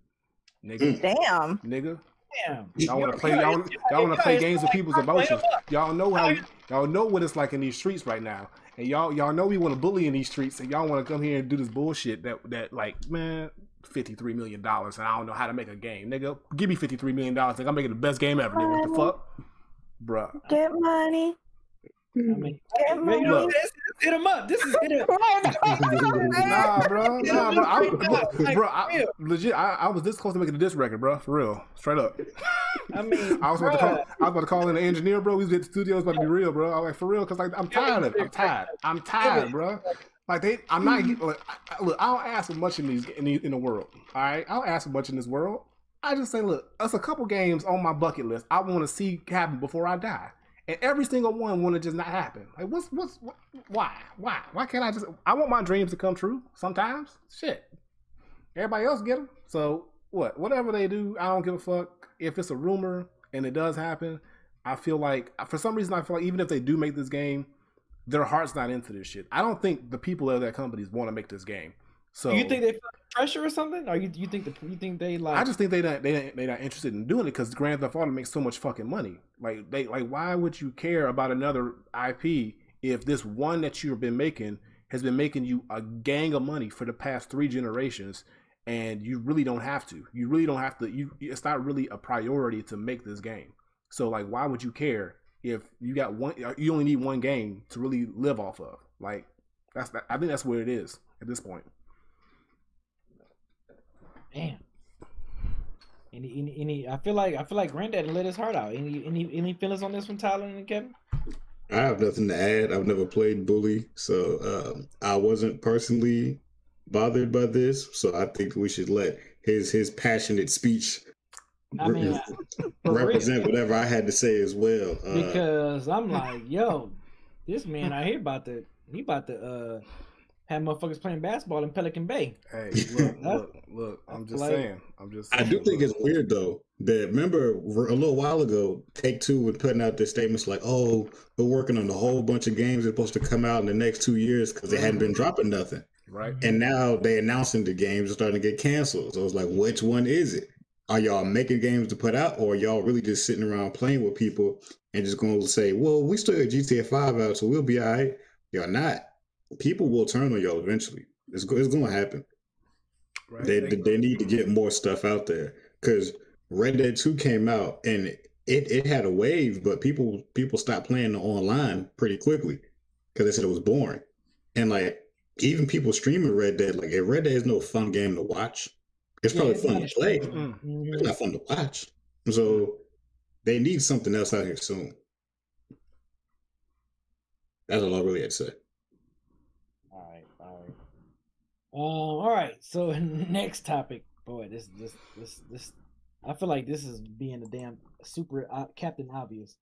nigga. Mm. Damn. Nigga. Damn. Y'all want to play? Yeah, Y'all, y'all want to play games with people's emotions. Y'all know how y'all know what it's like in these streets right now, and y'all y'all know we want to bully in these streets, and y'all want to come here and do this bullshit that that like man. Fifty-three million dollars, and I don't know how to make a game, nigga. Give me fifty-three million dollars, like I'm making the best game ever, nigga. What the fuck, bruh? Get money. Mm-hmm. I mean, Damn, man, you know, look. let's, let's hit him up. This is hit him. nah, bro, nah, bro, I, bro, Like, bro, I, legit, I, I was this close to making a diss record, bro, for real, straight up. I mean, I was about to call. I was about to call in the engineer, bro. We was at the studio, it was about to be real, bro. I was like, for real, because like I'm tired of it. I'm tired. I'm tired, bro. Like they, I'm not mm-hmm. getting. Like, I, I- look, I don't ask for much in these in, the, in the world. All right, I don't ask for much in this world. I just say, look, there's a couple games on my bucket list I want to see happen before I die, and every single one want to just not happen. Like, what's what's what, why why why can't I just? I want my dreams to come true. Sometimes, shit. Everybody else get them. So what? Whatever they do, I don't give a fuck. If it's a rumor and it does happen, I feel like for some reason I feel like even if they do make this game, their heart's not into this shit. I don't think the people of that companies want to make this game. So you think they feel pressure or something, or you you think the you think they like? I just think they not they they not interested in doing it because Grand Theft Auto makes so much fucking money. Like they like why would you care about another IP if this one that you've been making has been making you a gang of money for the past three generations and you really don't have to. You really don't have to. You it's not really a priority to make this game. So like why would you care if you got one? Uh, you only need one game to really live off of. Like that's I think that's what it is at this point. Damn. Any, any, any, I feel like I feel like Granddaddy let his heart out. Any, any, any feelings on this one, Tyler and Kevin? I have nothing to add. I've never played Bully, so um, I wasn't personally bothered by this. So I think we should let his his passionate speech I mean, re- for real. represent whatever I had to say as well. Uh, because I'm like, yo, this man out here about to, he about to uh have motherfuckers playing basketball in Pelican Bay. Hey, look, look, look. I'm just Like- saying. I'm just. I Saying, do think look. it's weird though that remember a little while ago, Take Two was putting out their statements like, "Oh, we're working on a whole bunch of games that's supposed to come out in the next two years because they hadn't been dropping nothing." right. And now they announcing the games are starting to get canceled. So it's like, which one is it? Are y'all making games to put out, or are y'all really just sitting around playing with people and just going to say, "Well, we still got GTA Five out, so we'll be all right." Y'all not. People will turn on y'all eventually. It's it's going to happen. right. They they need to get more stuff out there because Red Dead Two came out and it it had a wave, but people people stopped playing the online pretty quickly because they said it was boring. And like even people streaming Red Dead, like if Red Dead is no fun game to watch, it's Yeah, probably it's fun to play. stream. Mm. Mhm. It's not fun to watch. So they need something else out here soon. That's all I really had to say. All right, all right. Um, all right. So next topic, boy, this, this, this, this. I feel like this is being a damn super uh, Captain Obvious.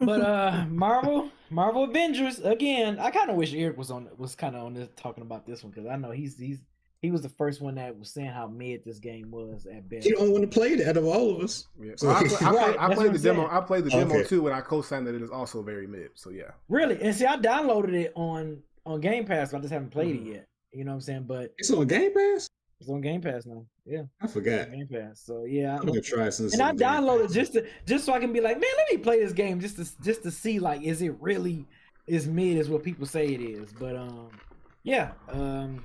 But uh, Marvel, Marvel Avengers again. I kind of wish Eric was on, was kind of on this talking about this one because I know he's he's he was the first one that was saying how mid this game was at best. He don't want to play it out of all of us. Yeah. So- I, play, I, Right, play, I played the demo. saying. I played the demo Okay. too, and I co-signed that it is also very mid. So yeah, Really, and see, I downloaded it on on Game Pass, but I just haven't played Mhm. it yet. You know what I'm saying? But It's on Game Pass. it's on Game Pass now. Yeah, I forgot. Game Pass. So yeah, I'm gonna try since. and I it's on Game downloaded just to just so I can be like, man, let me play this game just to just to see like, is it really as mid as what people say it is? But um, yeah, um,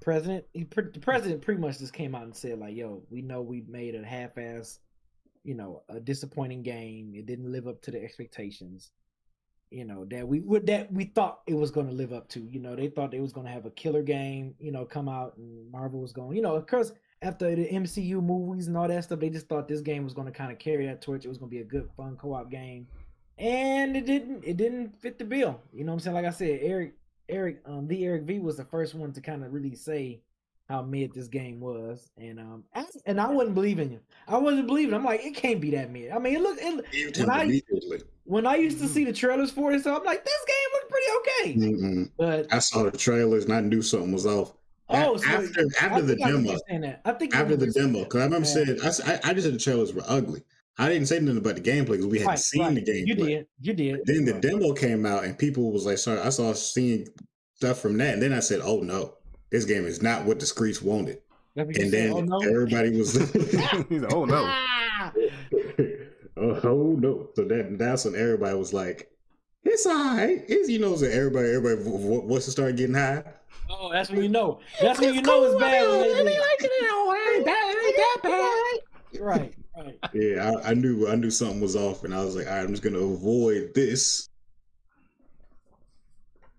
president, he, pre- the president pretty much just came out and said like, yo, we know we made a half-ass, you know, a disappointing game. It didn't live up to the expectations. You know that we would that we thought it was going to live up to. You know, they thought they was going to have a killer game. You know, come out and Marvel was going. You know, of course, after the MCU movies and all that stuff, they just thought this game was going to kind of carry that torch. It was going to be a good, fun co-op game, and it didn't. It didn't fit the bill. You know what I'm saying? Like I said, Eric, Eric, um, the Eric V was the first one to kind of really say how mid this game was, and um, I- and I wasn't believing him. I wasn't believing. I'm like, it can't be that mid. I mean, it looked. It, Believed when him I when I used to see the trailers for it, so I'm like, this game looked pretty okay. Mm-mm. But I saw the trailers and I knew something was off. oh, so after after the think I demo, you saying that. I think after the remember you saying demo, because I remember Yeah. saying I just said the trailers were ugly. I didn't say nothing about the gameplay because we hadn't Right, seen right. the gameplay. You did. You did. Then the demo came out and people was like, "Sorry, I saw seeing stuff from that." And then I said, "Oh no, this game is not what the streets wanted." That's what you And said. then oh no. everybody was, He's like, oh no. Oh, oh, no. So that that's when everybody was like, "It's alright." It's you know, so everybody everybody vo- vo- voices started getting high. Oh, that's when you know. That's when you know it's bad. when they do- Right. Right. Yeah, I, I knew I knew something was off, and I was like, "All right, I'm just gonna avoid this."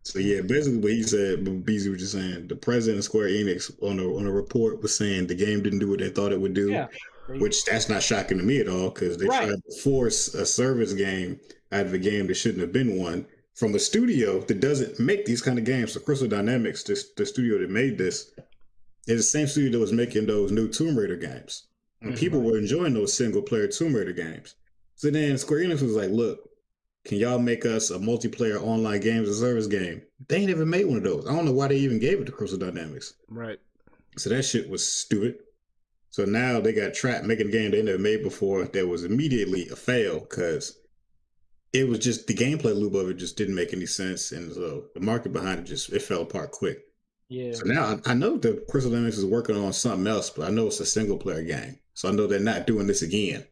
So yeah, basically what he said, BZ was just saying, the president of Square Enix on a on a report was saying the game didn't do what they thought it would do. Yeah. Which that's not shocking to me at all because they Right. tried to force a service game out of a game that shouldn't have been one from a studio that doesn't make these kind of games. So Crystal Dynamics, this the studio that made this, is the same studio that was making those new Tomb Raider games. And Mhm. people were enjoying those single player Tomb Raider games. So then Square Enix was like, look, can y'all make us a multiplayer online games as service game? They ain't even made one of those. I don't know why they even gave it to Crystal Dynamics. Right. So that shit was stupid. So now they got trapped making a game they never made before that was immediately a fail because it was just the gameplay loop of it just didn't make any sense, and so the market behind it just it fell apart quick. Yeah. So now I I know that Crystal Dynamics is working on something else, but I know it's a single player game, so I know they're not doing this again.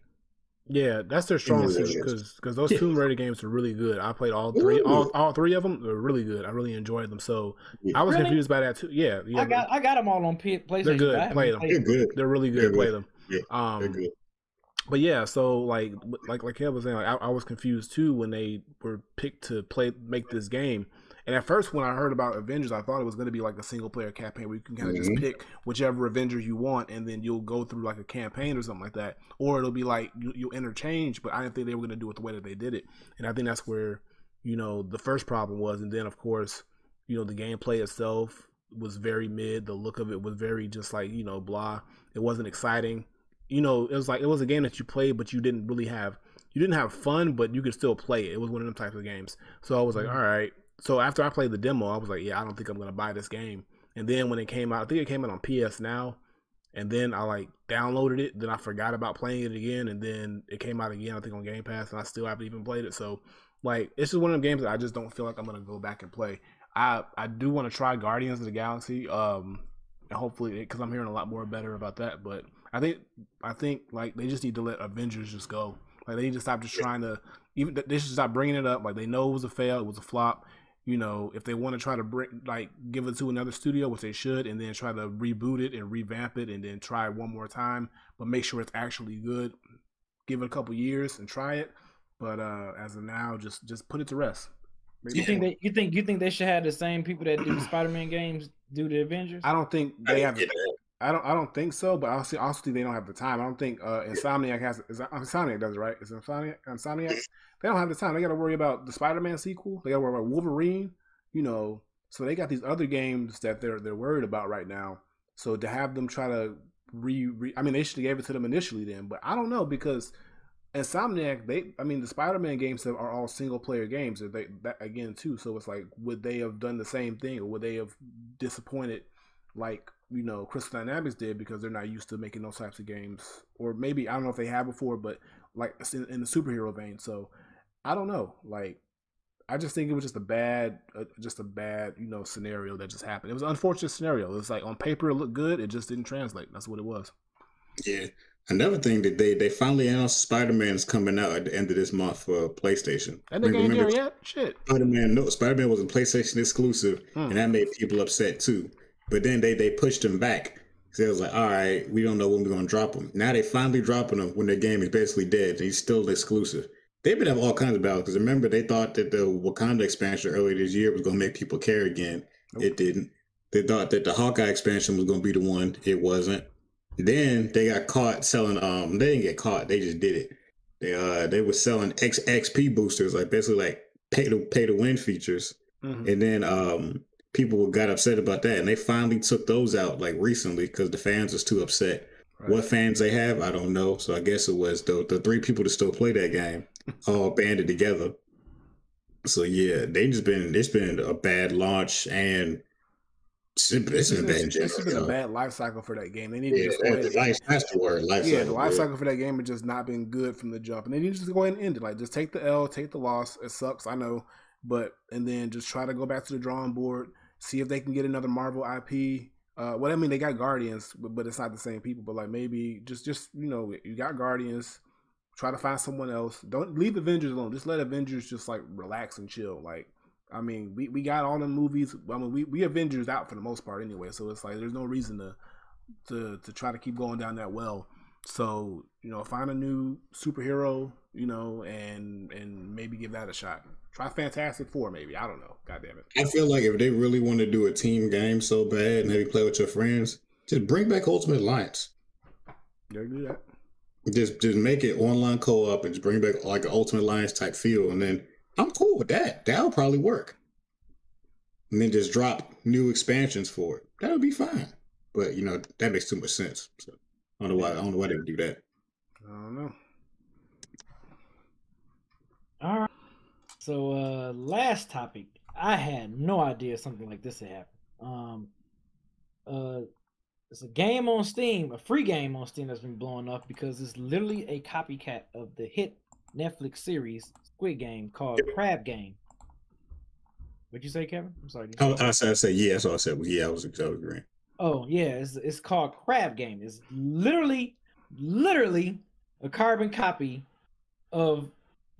Yeah, that's their strong suit because because those Yeah. Tomb Raider games are really good. I played all three, all, Ooh. all three of them. They're really good. I really enjoyed them. So Yeah. I was Really? confused by that too. Yeah, yeah, I got I got them all on P- PlayStation. They're good. but I haven't Play them. They're good. they're really They're good. Play good. them. Yeah, Um, They're good. But yeah, so like like like Kev was saying, like, I, I was confused too when they were picked to play make this game. And at first, when I heard about Avengers, I thought it was going to be like a single player campaign where you can kind of Mhm. just pick whichever Avenger you want, and then you'll go through like a campaign or something like that, or it'll be like you, you'll interchange. But I didn't think they were going to do it the way that they did it, and I think that's where you know the first problem was. And then of course, you know the gameplay itself was very mid. The look of it was very just like you know blah. It wasn't exciting you know, it was like it was a game that you played, but you didn't really have you didn't have fun, but you could still play it. It was one of them types of games. So I was like, all right. So after I played the demo, I was like, yeah, I don't think I'm gonna buy this game. And then when it came out, I think it came out on PS Now, and then I like downloaded it. Then I forgot about playing it again, and then it came out again. I think on Game Pass, and I still haven't even played it. So like, it's just one of the games that I just don't feel like I'm gonna go back and play. I I do want to try Guardians of the Galaxy. Um, and hopefully because I'm hearing a lot more better about that. But I think I think like they just need to let Avengers just go. Like they need to stop just trying to even they should stop bringing it up. Like they know it was a fail, it was a flop. You know, if they want to try to bring like give it to another studio, which they should, and then try to reboot it and revamp it, and then try it one more time, but make sure it's actually good. Give it a couple years and try it. But uh as of now, just just put it to rest. Maybe- You think they you think you think they should have the same people that do Spider-Man games do the Avengers? I don't think they have. get that. I don't. I don't think so. But I also, also they don't have the time. I don't think uh, Insomniac has. Is, Insomniac does it right? Is Insomniac? Insomniac. They don't have the time. They got to worry about the Spider-Man sequel. They got to worry about Wolverine. You know. So they got these other games that they're they're worried about right now. So to have them try to re, re I mean, they should have gave it to them initially then. But I don't know because Insomniac, they, I mean, the Spider-Man games are all single-player games. They that again too? So it's like, would they have done the same thing, or would they have disappointed, like you know, Crystal Dynamics did because they're not used to making those types of games, or maybe I don't know if they have before, but like in, in the superhero vein. So I don't know. Like, I just think it was just a bad, uh, just a bad, you know, scenario that just happened. It was an unfortunate scenario. It's like on paper it looked good, it just didn't translate. That's what it was. Yeah. Another thing that they they finally announced Spider Man's coming out at the end of this month for PlayStation. And the game Remember, there yet? Shit. Spider Man no Spider Man was a PlayStation exclusive, Hmm. and that made people upset too. But then they they pushed him back. So it was like, all right, we don't know when we're gonna drop him. Now they finally dropping him when their game is basically dead. And he's still exclusive. They've been having all kinds of battles because remember they thought that the Wakanda expansion earlier this year was gonna make people care again. It didn't. They thought that the Hawkeye expansion was gonna be the one. It wasn't. Then they got caught selling. Um, they didn't get caught. They just did it. They uh they were selling XXP boosters, like basically like pay to pay to win features. Mhm. And then um people got upset about that, and they finally took those out like recently because the fans was too upset. Right. What fans they have, I don't know. So I guess it was the the three people that still play that game all banded together. So yeah, they just been it's been a bad launch and it's been, it's been bad It's just been a bad life cycle for that game. They need to just go ahead life, that's the word. Life yeah, cycle, the life bro. cycle for that game has just not been good from the jump, and they need to just go ahead and end it. Like, just take the L, take the loss. It sucks, I know, but and then just try to go back to the drawing board, see if they can get another Marvel IP. Uh, well, I mean, they got Guardians, but, but it's not the same people. But like, maybe just just you know, you got Guardians. Try to find someone else. Don't leave Avengers alone. Just let Avengers just like relax and chill. Like, I mean, we, we got all the movies. I mean, we, we Avengers out for the most part anyway. So it's like there's no reason to to to try to keep going down that well. So you know, find a new superhero, you know, and and maybe give that a shot. Try Fantastic Four, maybe. I don't know. God damn it. I feel like if they really want to do a team game so bad and maybe play with your friends, just bring back Ultimate Alliance. You do that. Just just make it online co-op and just bring back like an Ultimate Alliance type feel, and then I'm cool with that. That'll probably work. And then just drop new expansions for it. That would be fine. But you know that makes too much sense. So I don't know why I don't know why they would do that. I don't know. All right. So uh last topic. I had no idea something like this had happened. Um uh it's a game on Steam, a free game on Steam that's been blowing up because it's literally a copycat of the hit Netflix series Squid Game called Crab Game. What'd you say, Kevin? I'm sorry. I, I said I said yeah, that's all I said. Yeah, I was, I was agreeing. Oh yeah, it's it's called Crab Game. It's literally, literally a carbon copy of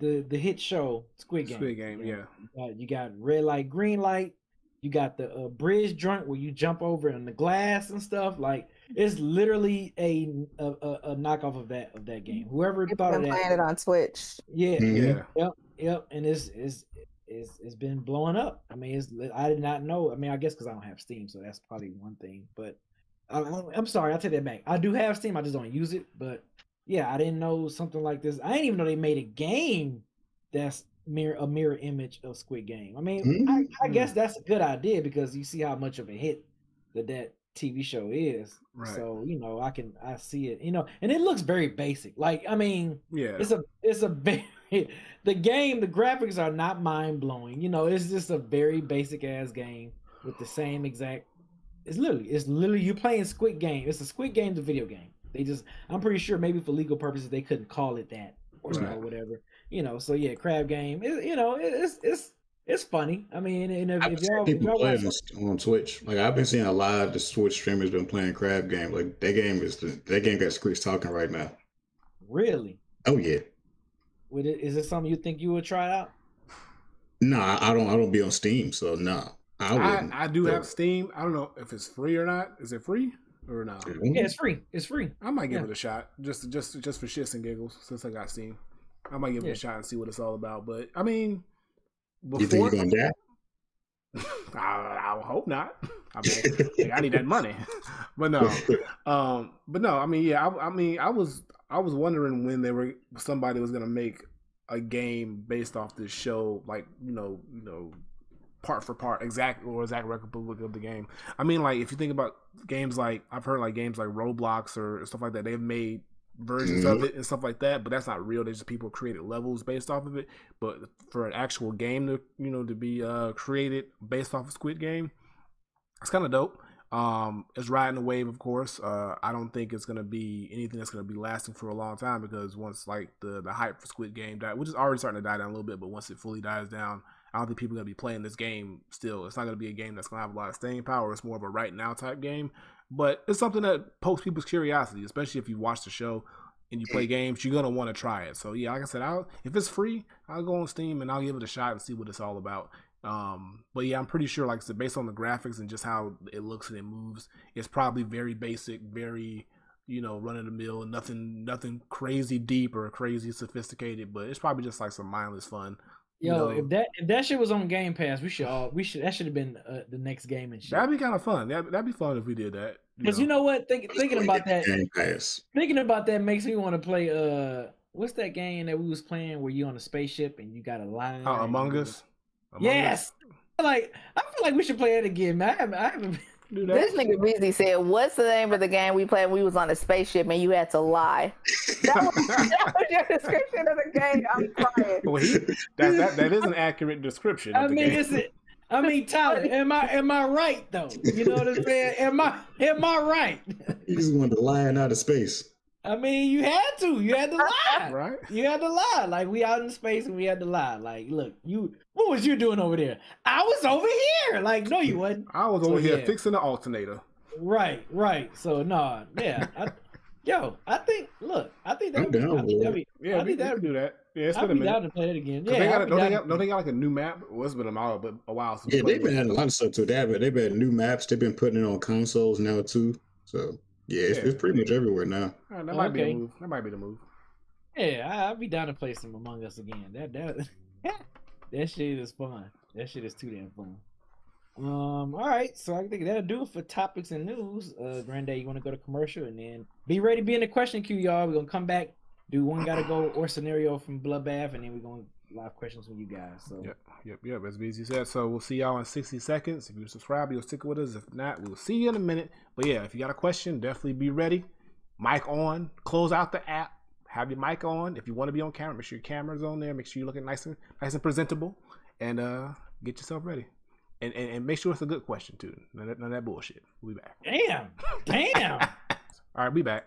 the the hit show Squid Game. Squid Game, You know, yeah. You got, you got red light, green light. You got the uh, bridge joint where you jump over in the glass and stuff. Like it's literally a a, a, a knockoff of that of that game. Whoever People thought of been that, playing it on Twitch. yeah. Yeah. Yep, yep, and it's it's it's it's been blowing up. I mean, it's I did not know. I mean, I guess because I don't have Steam, so that's probably one thing. But I, I- I'm sorry, I take that back. I do have Steam, I just don't use it. But yeah, I didn't know something like this. I didn't even know they made a game that's mirror a mirror image of Squid Game. I mean, I, I guess mm. that's a good idea because you see how much of a hit that that TV show is. Right. So you know, I can I see it. You know, and it looks very basic. Like I mean Yeah. it's a it's a very the game the graphics are not mind blowing you know it's just a very basic ass game with the same exact it's literally it's literally you playing squid game it's a squid game the video game they just i'm pretty sure maybe for legal purposes they couldn't call it that or, you know, whatever you know so yeah crab game it, you know it, it's it's it's funny i mean and if, if y'all, seeing if people y'all play watch, on, on Twitch. Like I've been seeing a lot of the Twitch streamers been playing Crab Game. Like that game is the, that game got Screech talking right now. really Oh yeah. would it is it something you think you would try out No, I I don't. I don't be on Steam, so no. I I. I do So- have Steam. I don't know if it's free or not. Is it free or not? yeah it's free it's free I might give Yeah. it a shot, just just just for shits and giggles. Since I got Steam, I might give it a shot and see what it's all about. But I mean, You think before you're gonna die? I, I hope not. I mean, hey, I need that money, but no, um, but no. I mean, yeah. I, I mean, I was I was wondering when they were somebody was gonna make a game based off this show, like you know, you know, part for part, exact or exact replica of the game. I mean, like if you think about games like I've heard like games like Roblox or stuff like that, they've made versions of it and stuff like that, but that's not real. They're just people created levels based off of it. But for an actual game to you know to be uh created based off of Squid Game, it's kind of dope. Um, it's riding the wave, of course. Uh, I don't think it's gonna be anything that's gonna be lasting for a long time because once like the the hype for Squid Game died, which is already starting to die down a little bit, but once it fully dies down, I don't think people are gonna be playing this game still. It's not gonna be a game that's gonna have a lot of staying power. It's more of a right now type game, but it's something that pokes people's curiosity, especially if you watch the show and you play games. You're gonna want to try it. So yeah, like I said, I'll if it's free, I'll go on Steam and I'll give it a shot and see what it's all about. Um, but yeah, I'm pretty sure, like I said, based on the graphics and just how it looks and it moves, it's probably very basic, very you know, run of the mill, nothing, nothing crazy deep or crazy sophisticated. But it's probably just like some mindless fun. You Yo, know. if that if that shit was on Game Pass, we should all we should that should have been uh, the next game and shit. That'd be kind of fun. That'd, that'd be fun if we did that. Because you know what, Think, thinking about that, Game Pass. thinking about that makes me want to play. Uh, what's that game that we was playing where you on a spaceship and you got a line? Oh, Among Us. Among Yes. Like I feel like we should play it again, man. I haven't. I haven't Us? Do This nigga Beasley said, "What's the name of the game we played? when We was on a spaceship and you had to lie." That was, that was your description of the game. I'm crying. Well, he, that, that that is an accurate description. Of I the mean, game. it's it. I mean, Tyler, am I am I right though? You know what I'm saying? Am I am I right? You just wanted to lie out of space. I mean, you had to. You had to lie. right. You had to lie. Like we out in space and we had to lie. Like, look, you what was you doing over there? I was over here. Like, no, you wasn't. I was So, over here yeah. fixing the alternator. Right, right. So nah, yeah. I, yo, I think look, I think that I'm would be, down I think that. that'd be, Yeah, I we, think we that can do that. Yeah, it's I'd been a be minute. down to play it again. Yeah, they got, be don't, they down got, to- don't they got like a new map? Well, it's been a while, but a while since. Yeah, they've been it. adding a lot of stuff to it. They've, they've been new maps. They've been putting it on consoles now too. So yeah, it's, Yeah. it's pretty much everywhere now. All right, that might be the move. That might be the move. Yeah, I- I'd be down to play some Among Us again. That that that shit is fun. That shit is too damn fun. Um, all right, so I think that'll do it for topics and news. Uh Granddad, you wanna go to commercial and then be ready to be in the question queue, y'all. We're gonna come back, do one gotta go or scenario from Bloodbath, and then we're gonna live questions from you guys. So Yep, yep, yep. As BZ said. So we'll see y'all in 60 seconds. If you subscribe, you'll stick with us. If not, we'll see you in a minute. But yeah, if you got a question, definitely be ready. Mic on. Close out the app. Have your mic on. If you want to be on camera, make sure your camera's on there. Make sure you're looking nice and nice and presentable. And uh get yourself ready. And, and, and make sure it's a good question too. None of, none of that bullshit. We'll be back. damn, damn. All right, we back.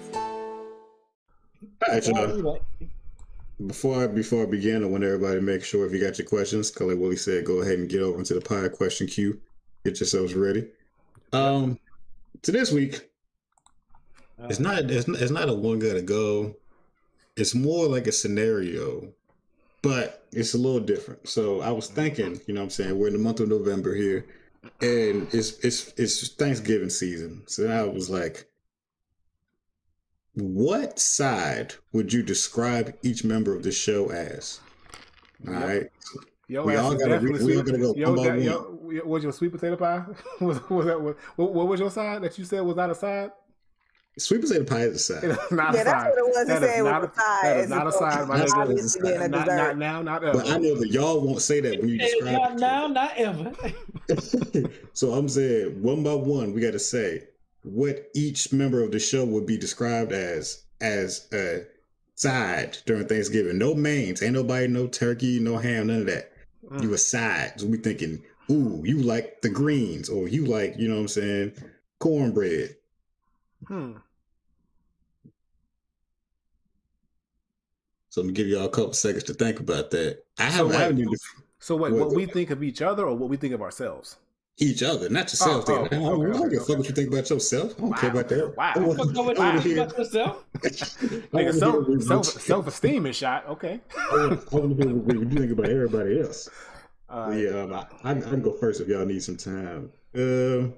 All right, y'all. Before I before I begin, I want everybody to make sure if you got your questions, because like Willie said, go ahead and get over into the pod question queue. Get yourselves ready. Um, to this week, it's not it's, not- it's not a one gotta go. It's more like a scenario, but it's a little different. So I was thinking, you know, what I'm saying we're in the month of November here, and it's it's it's Thanksgiving season. So I was like, what side would you describe each member of the show as? All right. Yo, We all is gotta- definitely we all gotta go Yo, one that, yo, was your sweet potato pie? was, was that what, what, what was your side that you said was not a side? Sweet potato pie is a It side. is not Yeah, a that's side. what it was. He That is was not a side That is not a side, my That's nigga. obviously being Not, not now, not ever. But I know that y'all won't say that when you Hey, describe not it. now, not ever. so I'm saying one by one, we got to say what each member of the show would be described as as a side during Thanksgiving. No mains, ain't nobody, no turkey, no ham, none of that. Mm. You a side. So we thinking, ooh, you like the greens, or you like, you know what I'm saying, cornbread. Hmm. So I'm gonna give y'all a couple seconds to think about that. I So haven't, I haven't So What- what we think of each other or what we think of ourselves? Each other, not yourself. Oh, oh, I don't, I don't okay, give a fuck what you think about yourself. I don't care about that. Wow. I Fuck over I hear- about yourself. Nigga, self, self, self-esteem is shot. Okay. I want I to hear what you think about everybody else. Uh, yeah, um, I, I, I can go first if y'all need some time. Uh,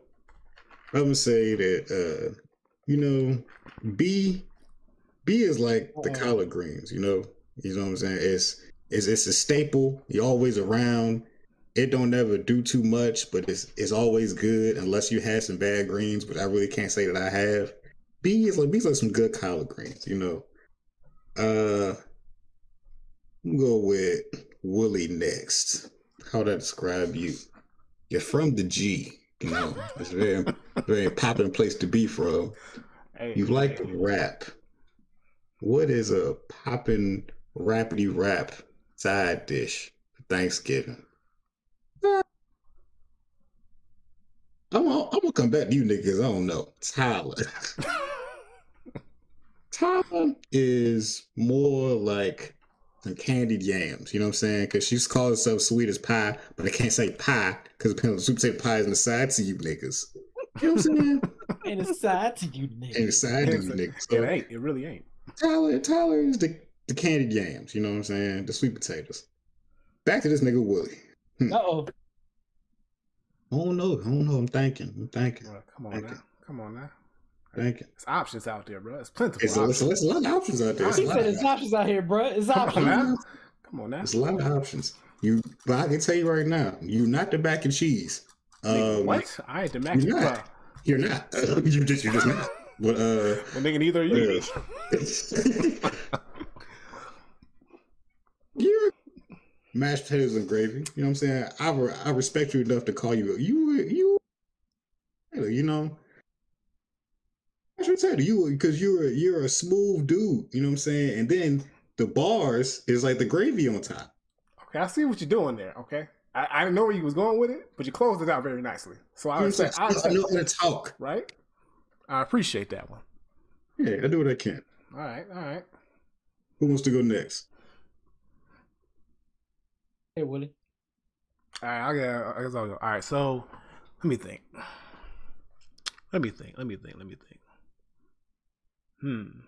I'm gonna say that uh, you know, B, B is like the Uh-uh. collard greens. You know, you know what I'm saying. It's it's it's a staple. You're always around. It don't ever do too much, but it's it's always good unless you had some bad greens. But I really can't say that I have. B is like B's like some good collard greens. You know. Uh, I'm go with Willie next. How would I describe you? You're from the G. You know, it's a very, very popping place to be from. hey, You like rap. What is a popping rapidy rap side dish for Thanksgiving? I'm gonna, I'm gonna come back to you niggas. I don't know. Tyler. Tyler is more like some candied yams. You know what I'm saying? Because she's called herself sweet as pie, but I can't say pie because apparently sweet potato pie is in the side to you niggas. You know what I'm saying? And it's side to you, nigga. and the side to you niggas. So It ain't. It really ain't. Tyler, Tyler is the, the candied yams. You know what I'm saying? The sweet potatoes. Back to this nigga Willie. Uh oh. I don't know. I don't know. I'm thinking. I'm thinking. Bro, come on Thank now. Come on now. Thinking. There's options out there, bro. It's plentiful. It's a, options. it's, a, it's a lot of options out there. It's He said of, there's options out here, bro. It's Come options. now. Come on now. there's a lot of options. You, but I can tell you right now, you're not the mac and cheese. Nigga, Um, what? I ain't the mac and you're not. You're not. you just, you're just not. But uh, Well, nigga, neither are you. you're mashed potatoes and gravy. You know what I'm saying? I re- I respect you enough to call you you you you know. Mashed potato, you because you're you're a smooth dude. You know what I'm saying? And then the bars is like the gravy on top. Okay, I see what you're doing there. Okay, I, I didn't know where you was going with it, but you closed it out very nicely. So I You know would I'm say, saying? I, I know how to talk. right? I appreciate that one. Yeah, I do what I can. All right, all right. Who wants to go next? Hey, Willie. All right, I got. I guess I'll go. All right, so let me think. Let me think. Let me think. Let me think. Hmm.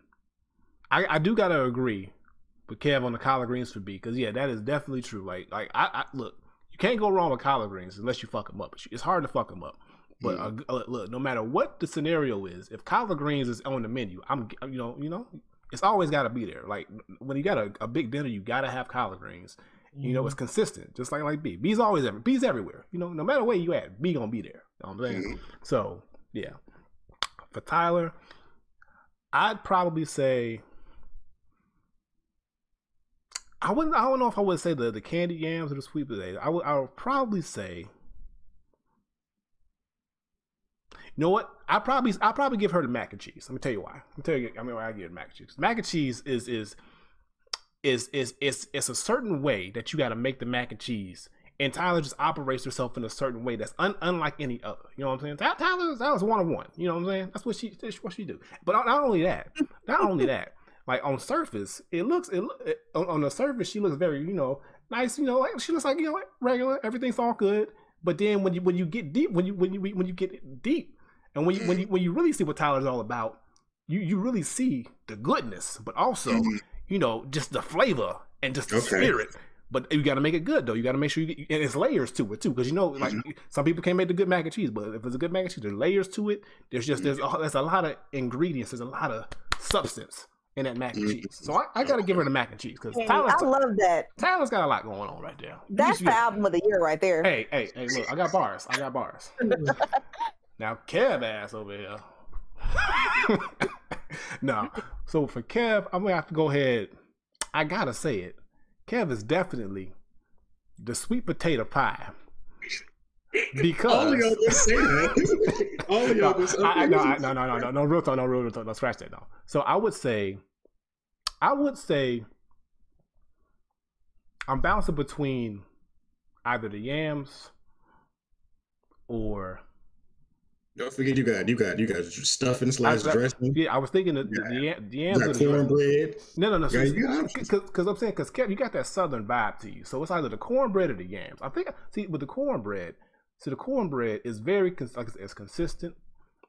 I I do gotta agree with Kev on the collard greens for B because yeah, that is definitely true. Like like I, I look, you can't go wrong with collard greens unless you fuck them up. It's hard to fuck them up. But uh, uh, look, no matter what the scenario is, if collard greens is on the menu, I'm you know you know it's always got to be there. Like when you got a, a big dinner, you got to have collard greens. You know, it's mm-hmm. consistent, just like like B. B's always every B's everywhere. You know, no matter where you at, B gonna be there. You know what I'm saying? So yeah, for Tyler, I'd probably say I wouldn't. I don't know if I would say the the candy yams or the sweet potatoes. I would. I would probably say. You know what? I probably I probably give her the mac and cheese. Let me tell you why. Let me tell you. I mean, why I give her mac and cheese. Mac and cheese is is is is is it's a certain way that you got to make the mac and cheese. And Tyler just operates herself in a certain way that's un- unlike any other. You know what I'm saying? Ty- Tyler, Tyler's one on one. You know what I'm saying? That's what she that's what she do. But not not only that, not only that, like on surface, it looks it, it on, on the surface she looks very you know nice. You know, like she looks like you know like regular. Everything's all good. But then when you when you get deep, when you when you when you get deep, and when you when you when you really see what Tyler's all about, you you really see the goodness, but also mm-hmm. You know just the flavor and just the Okay. spirit. But you got to make it good though. You got to make sure you get, and it's layers to it too, because you know, like mm-hmm. some people can't make the good mac and cheese, but if it's a good mac and cheese, there's layers to it. There's just there's mm-hmm. a, there's a lot of ingredients. There's a lot of substance in that mac and cheese. So mm-hmm. I, I got to give her the mac and cheese because Hey, I love that. Tyler's got a lot going on right there. That's the album of the year right there. Hey, hey, hey! Look, I got bars. I got bars. now Kev ass over here. no, so for Kev, I'm gonna have to go ahead. I gotta say it. Kev is definitely the sweet potato pie because All y'all just say that. All y'all no, just I, I, no, no, no, no, no, no, real talk, no, real, real talk, no, scratch that, no. So I would say, I would say, I'm bouncing between either the yams or Don't forget you got you got you got stuffing slash dressing. yeah, I was thinking the, the, the, the You yams or got the cornbread. No, no, no. Yeah, you. Because I'm saying, because Kev, you got that southern vibe to you. So it's either the cornbread or the yams. I think, see, with the cornbread, see, the cornbread is very, like, I it's consistent.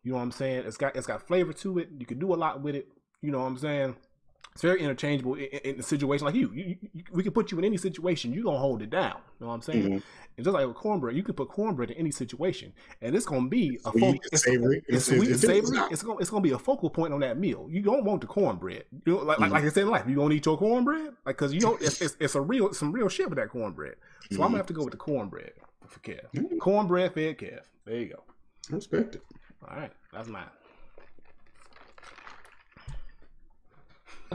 You know what I'm saying? It's got, it's got flavor to it. You can do a lot with it. You know what I'm saying? It's very interchangeable in, in, a situation like you. You, you. We can put you in any situation. You gonna hold it down. You know what I'm saying? Mhm. And just like with cornbread, you can put cornbread in any situation, and it's gonna be a focal. It's, savory. it's It's- it's- savory. it's- It's gonna it's gonna be a focal point on that meal. You don't want the cornbread. You know, like, like like I said in life, you gonna eat your cornbread, like because you know it's, it's it's a real some real shit with that cornbread. So I'm gonna have to go with the cornbread for Kev. Mm. Cornbread fed Kev. There you go. I respect it. All right, that's mine.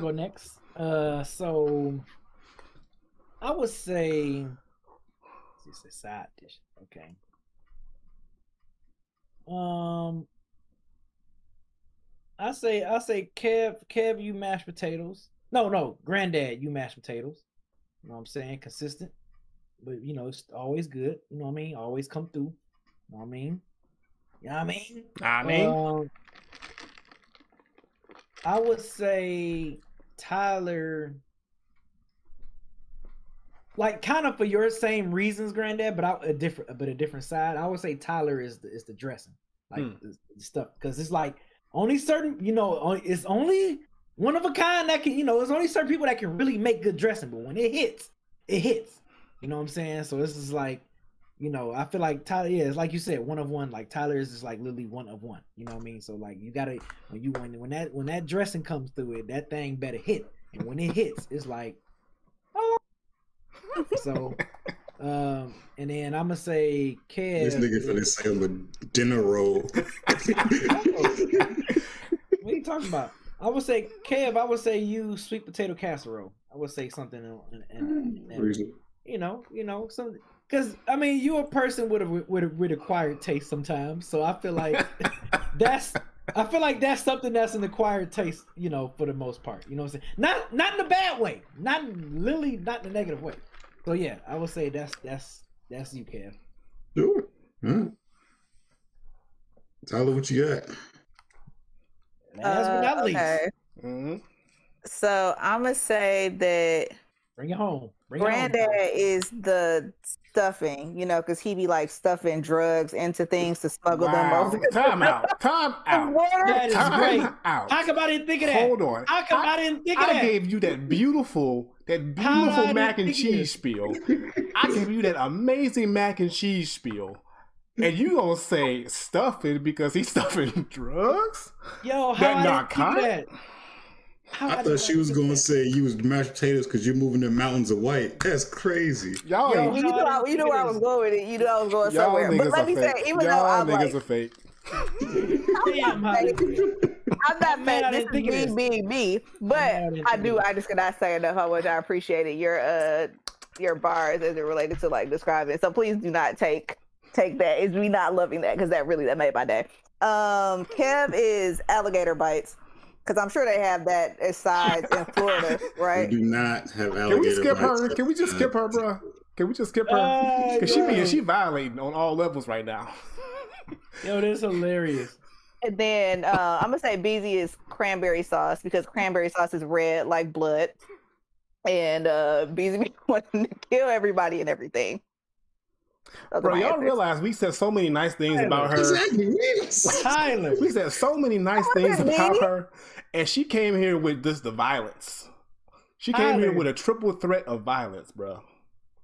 I'll go next. Uh, so I would say it's a side dish. Okay. Um, I say I say Kev Kev you mashed potatoes. No, no, Granddad you mashed potatoes. You know what I'm saying? Consistent, but you know it's always good. You know what I mean? Always come through. You know what I mean? You know what I mean? I mean, Um, I would say Tyler, like kind of for your same reasons, Granddad, but I, a different, but a different side. I would say Tyler is the is the dressing, like Hmm. the, the stuff, because it's like only certain, you know, it's only one of a kind that can, you know, it's only certain people that can really make good dressing, but when it hits, it hits. You know what I'm saying? So this is like, you know, I feel like Tyler, yeah, it's like you said, one of one. Like Tyler is just like literally one of one. You know what I mean? So like you gotta when you when when that when that dressing comes through it, that thing better hit. And when it hits, it's like, oh. So, um, and then I'm gonna say Kev. This nigga finna say him a dinner roll. What are you talking about? I would say Kev. I would say you sweet potato casserole. I would say something. In, in, in, in- Reason- you know, you know, some because I mean, you a person with a with a with acquired taste sometimes. So I feel like that's I feel like that's something that's an acquired taste, you know, for the most part. You know what I'm saying? Not not in a bad way, not literally not in a negative way. So yeah, I would say that's that's that's you, Kev. Sure. Huh? Tyler, what you got? Last but not Uh, least, okay. hmm So I'm gonna say that bring it home. Bring it Granddad home. is the stuffing, you know, because he be like stuffing drugs into things to smuggle them Wow. over. Time out. Time out. Water. That is Time great. out. How come I didn't think of that? Hold on. How come I, I- didn't think of I that? I gave you that beautiful, that How did I beautiful mac and cheese this? spiel. I gave you that amazing mac and cheese spiel. And you gonna say stuffing because he's stuffing drugs? Yo, how That I didn't think of that? How I thought she was gonna that? say you was mashed potatoes because you're moving the mountains of white. That's crazy. Y'all Yo, ain't You knew, how I I, you knew where I of was going with it. You knew I was going y'all somewhere. But niggas let are me say, fake. even y'all I'm niggas like, are fake. I'm did not, I'm not Man, I fake. This is me this. being me. But I do. I just cannot say enough how much I appreciated your uh your bars as it related to like describing. So please do not take take that. It's me not loving that because that really that made my day. Um, Kev is alligator bites because I'm sure they have that as sides in Florida, right? We right? do not have alligator Can we skip bites. her? Can we just skip her, bro? Can we just skip her? Uh, Cause she yo. be she violating on all levels right now. Yo, this is hilarious. And then uh, I'm gonna say Beezy is cranberry sauce because cranberry sauce is red like blood, and uh, Beezy be wanting to kill everybody and everything. Those Bro, y'all answers. realize we said so many nice things about her. Exactly. Tyler. We said so many nice things about her, and she came here with just the violence. She came here Tyler. with a triple threat of violence, bro.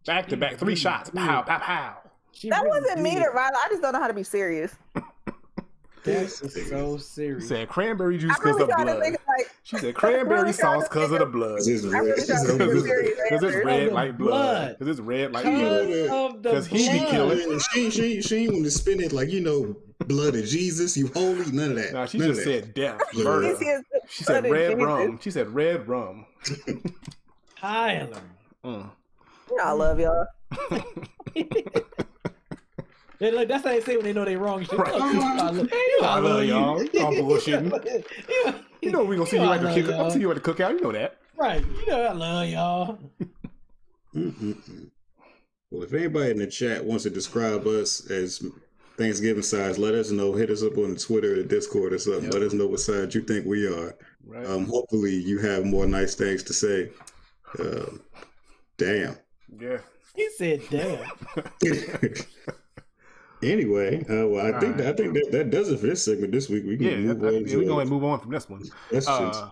Back to back, three shots, pow, pow, pow. She That really wasn't me did. or violent. I just don't know how to be serious. That's so She serious. said cranberry juice because really of trying blood. think like She said cranberry really sauce because of the blood. This is I'm really red. trying to think of serious Because it's red like blood. blood. Because it's red like Because blood. Because of the 'Cause he be killing. She she she ain't want to spin it like you know blood of Jesus. You holy none of that. Nah, she None just of that. said death, Yeah. murder. Easy as She said blood red rum. She said red rum. Tyler. Mm. You know I love y'all. Yeah, look, that's how they say when they know they wrong. Shit. Right. Look, you know I love, you know I love y'all. You all bullshitting. you, You know we gonna see you know at I the kick. y'all. I'm see you at the cookout. You know that. Right. You know I love y'all. Mm-mm-mm. Well, if anybody in the chat wants to describe us as Thanksgiving size, let us know. Hit us up on Twitter or the Discord or something. Yep. Let us know what size you think we are. Right. Um, hopefully, you have more nice things to say. Um, damn. yeah. He said, "Damn." anyway, uh, well, I think Alright. that, I think that, that does it for this segment this week. We can Yeah. move that- on. yeah, to we go and move on from this one. questions. Uh,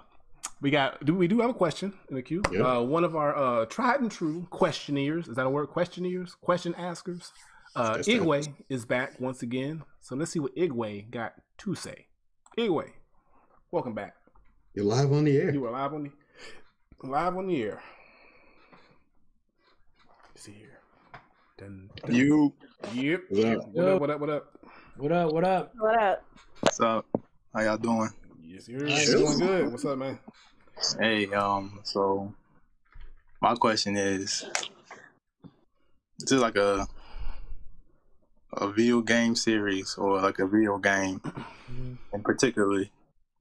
we got. Do we do have a question in the queue? Yeah. Uh, one of our uh, tried and true questionnaires. Is that a word? Questionnaires, question askers. Uh, Igwe is back once again. So let's see what Igwe got to say. Igwe, welcome back. You're live on the air. You are live on the live on the air. Let's see here. Dun, dun. You, Yep. What up? What up? What up? What up? What up? What up? What up? what's up? How y'all doing? Yes, you're Chill. doing good. What's up, man? Hey, um, so my question is, is this like a a video game series or like a video game, Mhm. and particularly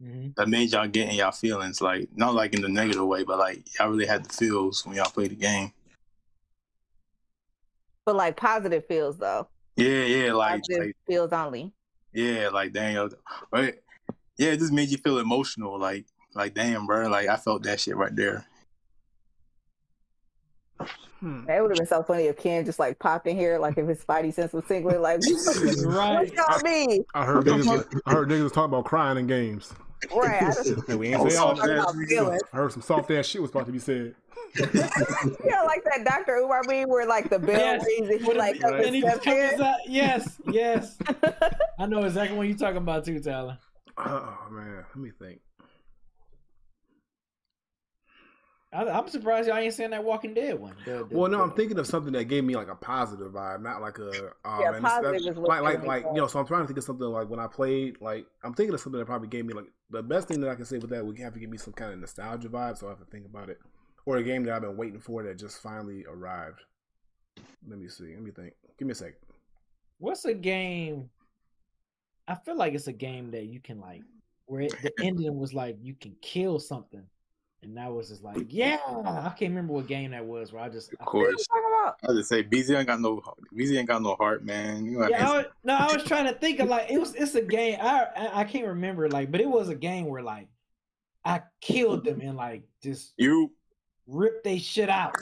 Mhm. that made y'all get in y'all feelings, like not like in the negative way, but like y'all really had the feels when y'all played the game. But like positive feels though. Yeah, yeah, like, Positive like feels only. yeah, like damn, right? Yeah, it just made you feel emotional, like like damn, bro, like I felt that shit right there. Hmm. It would have been so funny if Ken just like popped in here, like if his spidey sense was tingling, like Right. what y'all mean? I heard niggas. I heard niggas talking about crying in games. Right. I just we ain't say all that. talking about feelings. I heard some soft ass shit was about to be said. You know, like that Dr. Umar meme where like the bell Yes. rings and he like is- comes and he steps comes out- Yes, yes. I know exactly what you're talking about too, Tyler. Oh man, let me think. I, I'm surprised y'all ain't saying that Walking Dead one. The- the- Well, no, I'm thinking of something that gave me like a positive vibe, not like a oh, yeah, man, positive. That, is what like, like, like you know. So I'm trying to think of something like when I played. Like I'm thinking of something that probably gave me like the best thing that I can say with that would have to give me some kind of nostalgia vibe. So I have to think about it, or a game that I've been waiting for that just finally arrived. Let me see. Let me think. Give me a second. What's a game? I feel like it's a game that you can like, where it, the ending was like you can kill something, and that was just like, yeah. I can't remember what game that was. Where I just, Of course. Talking about I just say BZ ain't got no BZ ain't got no heart, man. You know yeah, I was, no, I was trying to think of like it was. It's a game. I, I I can't remember like, but it was a game where like I killed them and like just you ripped they shit out.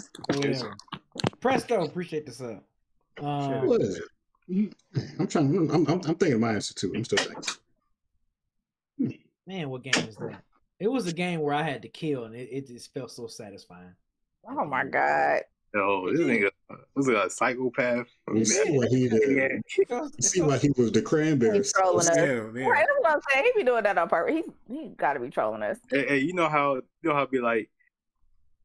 Presto, appreciate the sub. Um, What is I'm trying. I'm, I'm, I'm thinking of my answer too. I'm still thinking. man, what game is that? It was a game where I had to kill, and it, it just felt so satisfying. oh my god. yo, this nigga this is a psychopath. You see why he the, Yeah. It felt- you see felt- why he was the cranberry. He's trolling us. Yeah, yeah. Right, that's what I'm saying. He be doing that on purpose. He he got to be trolling us. Hey, hey, you know how you know how it be like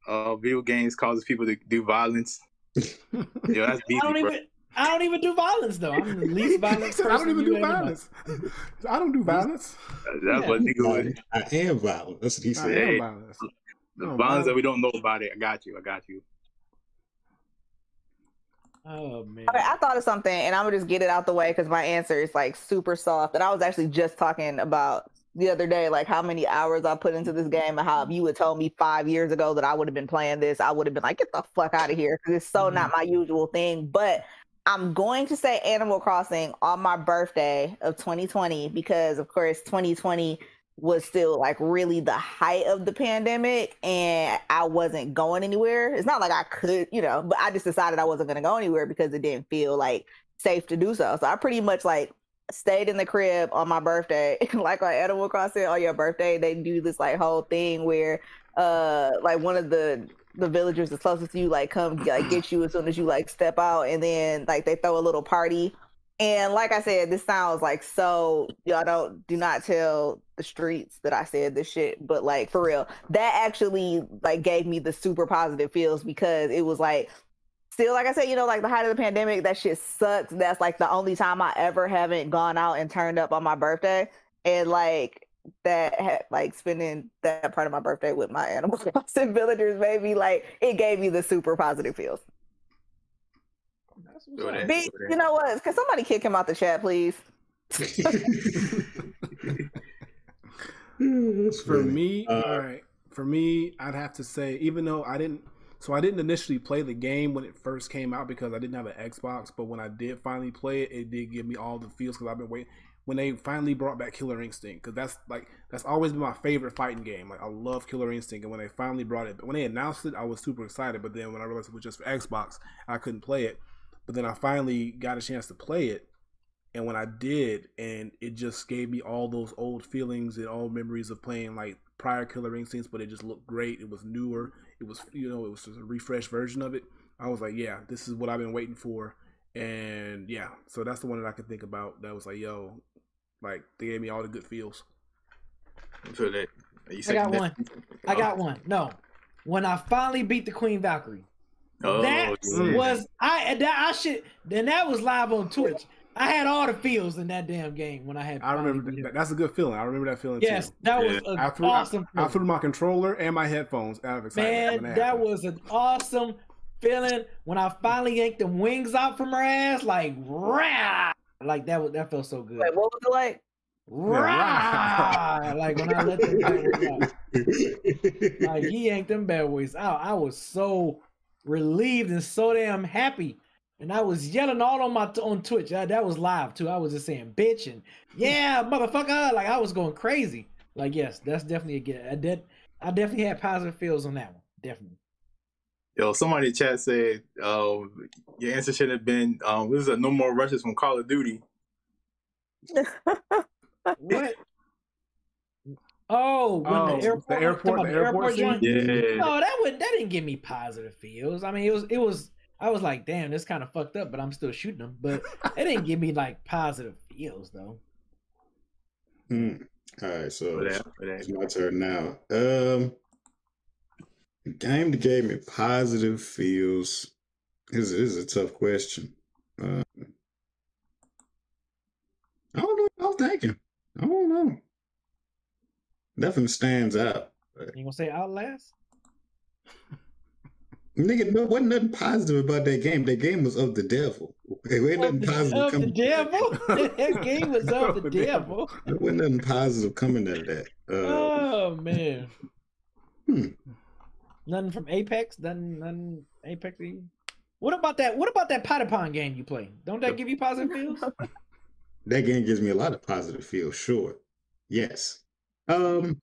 uh video games causes people to do violence. Yo, that's I don't bro. even. I don't even do violence though. I'm the least violent He person. said, I don't even do ever know. violence. I don't do violence. That's what Yeah. nigga was. I, I am violent. That's what he I said. am Hey. violence. The No, violence that we don't know about it. I got you. I got you. Oh man. Okay, I thought of something, and I'm gonna just get it out the way because my answer is like super soft. And I was actually just talking about the other day, like how many hours I put into this game, and how if you had told me five years ago that I would have been playing this, I would have been like, "Get the fuck out of here," because it's so mm-hmm. not my usual thing. But I'm going to say Animal Crossing on my birthday of 2020 because, of course, 2020 was still like really the height of the pandemic and I wasn't going anywhere. It's not like I could, you know, but I just decided I wasn't going to go anywhere because it didn't feel like safe to do so. So I pretty much like stayed in the crib on my birthday. like on Animal Crossing on your birthday, they do this like whole thing where uh like one of the the villagers that's closest to you like come like get you as soon as you like step out and then like they throw a little party and like I said, this sounds like so y'all don't do not tell the streets that I said this shit, but like for real, that actually like gave me the super positive feels because it was like still like I said, you know, like the height of the pandemic, that shit sucks. That's like the only time I ever haven't gone out and turned up on my birthday. And like that had like spending that part of my birthday with my animal crossing villagers, maybe like it gave me the super positive feels. That's what's Go up. there. B, you know what? Can somebody kick him out the chat, please? For me, Uh, all right. For me, I'd have to say, even though I didn't, so I didn't initially play the game when it first came out because I didn't have an Xbox. But when I did finally play it, it did give me all the feels because I've been waiting. When they finally brought back Killer Instinct, because that's like that's always been my favorite fighting game. Like I love Killer Instinct, and when they finally brought it, when they announced it, I was super excited. But then when I realized it was just for Xbox, I couldn't play it. But then I finally got a chance to play it, and when I did, and it just gave me all those old feelings and all memories of playing like prior Killer Instincts, but it just looked great. It was newer. It was you know it was just a refreshed version of it. I was like, yeah, this is what I've been waiting for, and yeah, so that's the one that I can think about. That was like, yo, like they gave me all the good feels. I feel that. You I got that- one. I oh. got one. No, when I finally beat the Queen Valkyrie, Oh, that yeah. was I. That I should. Then that was live on Twitch. I had all the feels in that damn game when I had. I remember that, that's a good feeling. I remember that feeling Yes, too. that was Yeah. an I threw, awesome. I, I threw my controller and my headphones out of excitement. Man, when that was an awesome feeling when I finally yanked them wings out from her ass, like rah, like that. Was, that felt so good. Wait, what was it like? Rah, like when I let them bad out. Like he yanked them bad boys out. I was so relieved and so damn happy. And I was yelling all on my on Twitch. That, that was live too. I was just saying bitch and yeah, motherfucker. Like I was going crazy. Like yes, that's definitely a good. I did. I definitely had positive feels on that one. Definitely. Yo, somebody in chat said, um, your answer should have been, um, this is a no more rushes from Call of Duty. What? Oh, when Oh, the airport, the airport- the about airport scene? joint? Yeah. No, that would that didn't give me positive feels. I mean, it was it was. I was like, damn, this kind of fucked up, but I'm still shooting them. But it didn't give me like positive feels though. Hmm. All right, so it's, that, for it's my turn now. Um, game that gave me positive feels. This, this is a tough question. Uh, I don't know. what I'm thinking. I don't know. Nothing stands out. You gonna say Outlast? Nigga, there wasn't nothing positive about that game. That game was of the devil. There ain't nothing positive Of the devil. that game was of the devil. There wasn't nothing positive coming out of that. Uh, Oh man. Hmm. Nothing from Apex. Nothing. Nothing. Apex. What about that? What about that potty pond game you play? Don't that give you positive feels? that game gives me a lot of positive feels. Sure, yes. Um,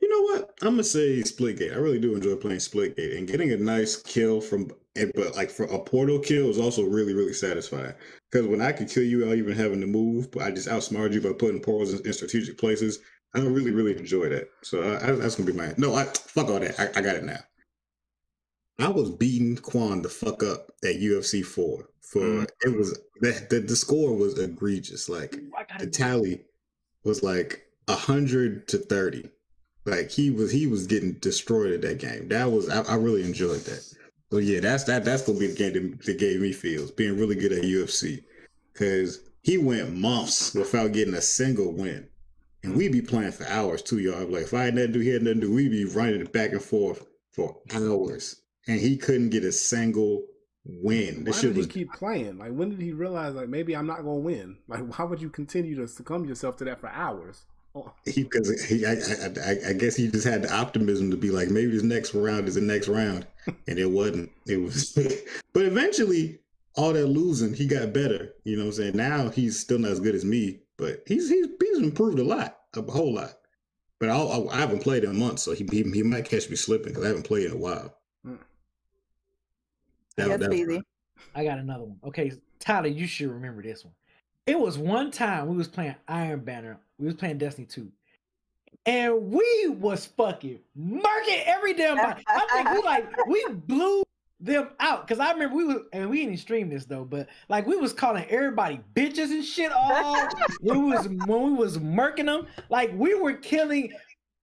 you know what? I'm gonna say Splitgate. I really do enjoy playing Splitgate and getting a nice kill from it, but like for a portal kill is also really really satisfying. Because when I can kill you without even having to move, but I just outsmarted you by putting portals in, in strategic places. I really really enjoy that. So I, I, that's gonna be my no. I fuck all that. I, I got it now. I was beating Quan the fuck up at UFC four for Mm. it was the, the the score was egregious. Like the tally was like a hundred to thirty. Like he was he was getting destroyed at that game. That was I, I really enjoyed that. So yeah, that's that that's gonna be the game that, that gave me feels being really good at UFC because he went months without getting a single win, and we be playing for hours too, y'all. Like if I had nothing to do, he had nothing to do. We be running it back and forth for hours, and he couldn't get a single win. Why This did he was keep playing? Like, when did he realize, like, maybe I'm not gonna win? Like, why would you continue to succumb yourself to that for hours? Oh, he because he I, I I I guess he just had the optimism to be like maybe this next round is the next round, and it wasn't. It was, but eventually all that losing, he got better. You know what I'm saying? Now he's still not as good as me, but he's he's he's improved a lot, a whole lot. But I'll, I haven't played in a month, so he he, he might catch me slipping because I haven't played in a while. Hmm. That- Yes, that- Beezy. I got another one. Okay, Tyler, you should remember this one. It was one time we was playing Iron Banner. We was playing Destiny 2. And we was fucking murking every damn body. I think we like we blew them out. Cause I remember we were and we didn't stream this though, but like we was calling everybody bitches and shit all we was when we was murking them, like we were killing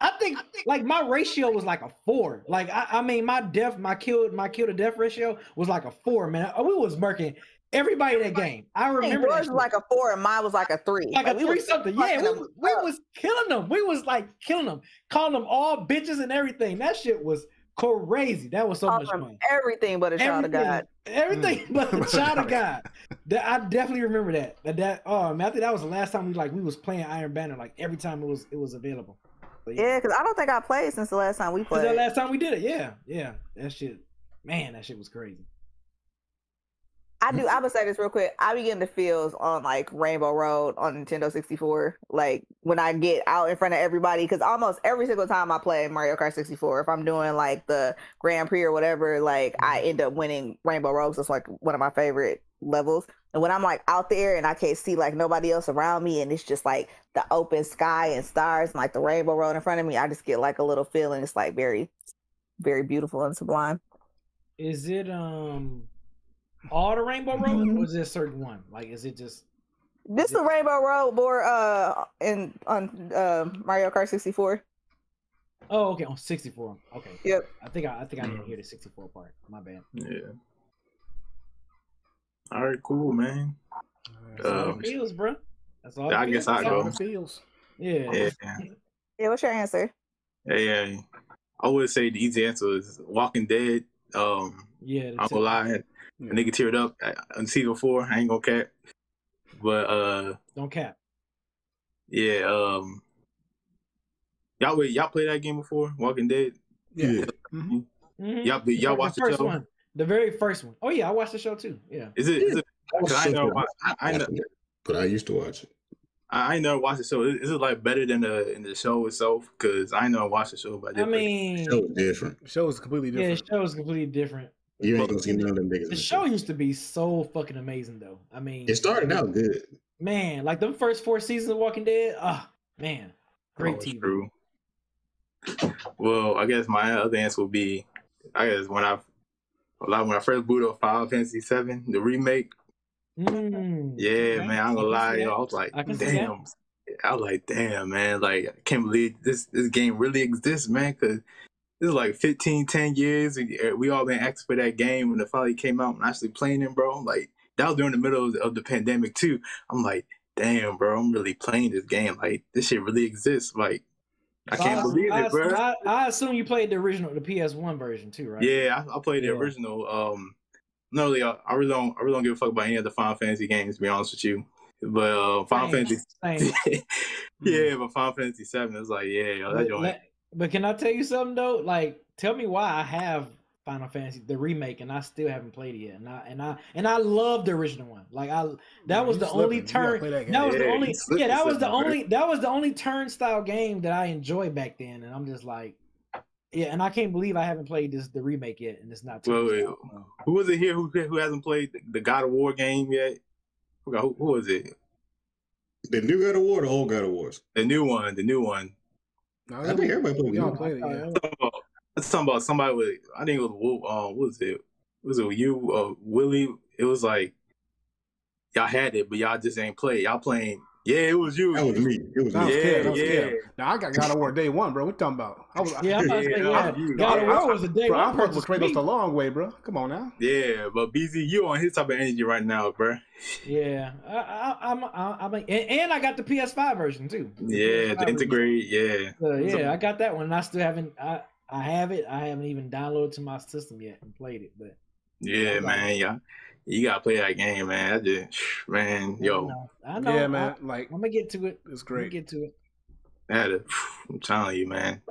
I think like my ratio was like a four. Like I, I mean my death, my kill, my kill to death ratio was like a four, man. Uh, we was murking everybody in that game. I remember yours was like a four and mine was like a three. like a we three something. Yeah, we, we was killing them. We was like killing them, calling them all bitches and everything. That shit was crazy. That was so Call much fun. everything but a child of God. everything mm. but a shot of God. That I definitely remember that. That, that oh man, I think that was the last time we like we was playing Iron Banner. Like every time it was it was available. But Yeah, because I don't think I played since the last time we Was played. that last time we did it? Yeah, yeah. That shit, man, that shit was crazy. I do. I would say this real quick. I be getting the feels on like Rainbow Road on Nintendo 64. Like when I get out in front of everybody, because almost every single time I play Mario Kart 64, if I'm doing like the Grand Prix or whatever, like I end up winning Rainbow Road. 'cause It's like one of my favorite levels. And when I'm like out there and I can't see like nobody else around me, and it's just like the open sky and stars and like the Rainbow Road in front of me, I just get like a little feeling. It's like very, very beautiful and sublime. Is it um all the Rainbow Road, or is it a certain one? Like, is it just This is the Rainbow Road more uh in on uh, Mario Kart 64. Oh, okay, on 64. Okay. Yep. I think I, I think I didn't hear the 64 part. My bad. Yeah. All right, cool, man. That's all Um, it feels, bro. That's all. I it guess feels. I That's all go. it feels. Yeah. Yeah. Yeah, what's your answer? Yeah, yeah. I would say the easy answer is Walking Dead. Um, Yeah. I'm gonna lie, a nigga teared up on season four. I ain't gonna cap, but uh, Don't cap. yeah. Um, y'all wait, y'all play that game before? Walking Dead. Yeah. Mhm. Y'all be- y'all The watch the first show? one. The very first one. Oh yeah, I watched the show too. Yeah. Is it? Is it? I Cause I ain't so never good. I, I, know, but I used to watch it. I ain't never watched the show. Is, is it like better than the in the show itself? Cause I ain't never watched the show, but I mean, Show was different. Show is completely yeah, different. the show is completely different. You ain't gonna see none of them niggas. The the show used to be so fucking amazing though. I mean, It started out good. man, like them first four seasons of Walking Dead. Ah, man, great Oh, TV. True. Well, I guess my other answer would be, I guess when I, like when I first booted up Final Fantasy Seven, the remake. Mm, Yeah, okay. man, I'm gonna lie, yo. I was like, I can see that. damn. I was like, damn, man, like I can't believe this this game really exists, man, because this is like 15, 10 years. We, uh, we all been active for that game when it finally came out and actually playing it, bro. Like that was during the middle of the, of the pandemic too. I'm like, damn, bro, I'm really playing this game. Like this shit really exists. Like I can't I, believe I, it, bro. I, I assume you played the original, the PS1 version too, right? Yeah, I, I played the original. Um, no, really, I, I really don't. I really don't give a fuck about any of the Final Fantasy games. To be honest with you, but uh, Final Same, Fantasy, same. yeah, but Final Fantasy Seven is like, yeah, yo, that joint. Let- but can I tell you something though? Like, tell me why I have Final Fantasy the remake and I still haven't played it yet. And I and I and I love the original one. Like I that Yeah, was the only slipping. You gotta turn. that That, game. was the only yeah. That was the bro. only that was the only turnstile game that I enjoyed back then. And I'm just like, yeah. And I can't believe I haven't played this the remake yet. And it's not. Well, turnstile. Who was it here who who hasn't played the, the God of War game yet? Who, who was it? The new God of War, the old God of Wars. The new one, the new one. No, I think everybody played we all played it. Yeah. yeah. Talking about, let's talk about somebody with. I think it was uh, what was it? Was it you, uh, Willie? It was like y'all had it, but y'all just ain't play. Y'all playing. Yeah, it was you. That was me. It was That was. Yeah, Kev. That was yeah. Kev. Now I got God of War day one, bro. What you talking about? I was, Yeah, I'm about Yeah, yeah. God of I- I- War was a day bro, one I'm supposed to purchase Kratos the long way, bro. Come on now. Yeah, but BZ, you on his type of energy right now, bro. Yeah, I, I, I'm, I, I'm, and, and I got the PS5 version too. Yeah, PS5 the version. integrate. Yeah, So, yeah, I got that one. And I still haven't. I, I have it. I haven't even downloaded to my system yet and played it. But yeah, man. Yeah, you gotta play that game, man. I just, man, I yo, know, I know. Yeah, man. Like I, am gonna get to it. it's I'm gonna great. get to it. that is, I'm telling you, man.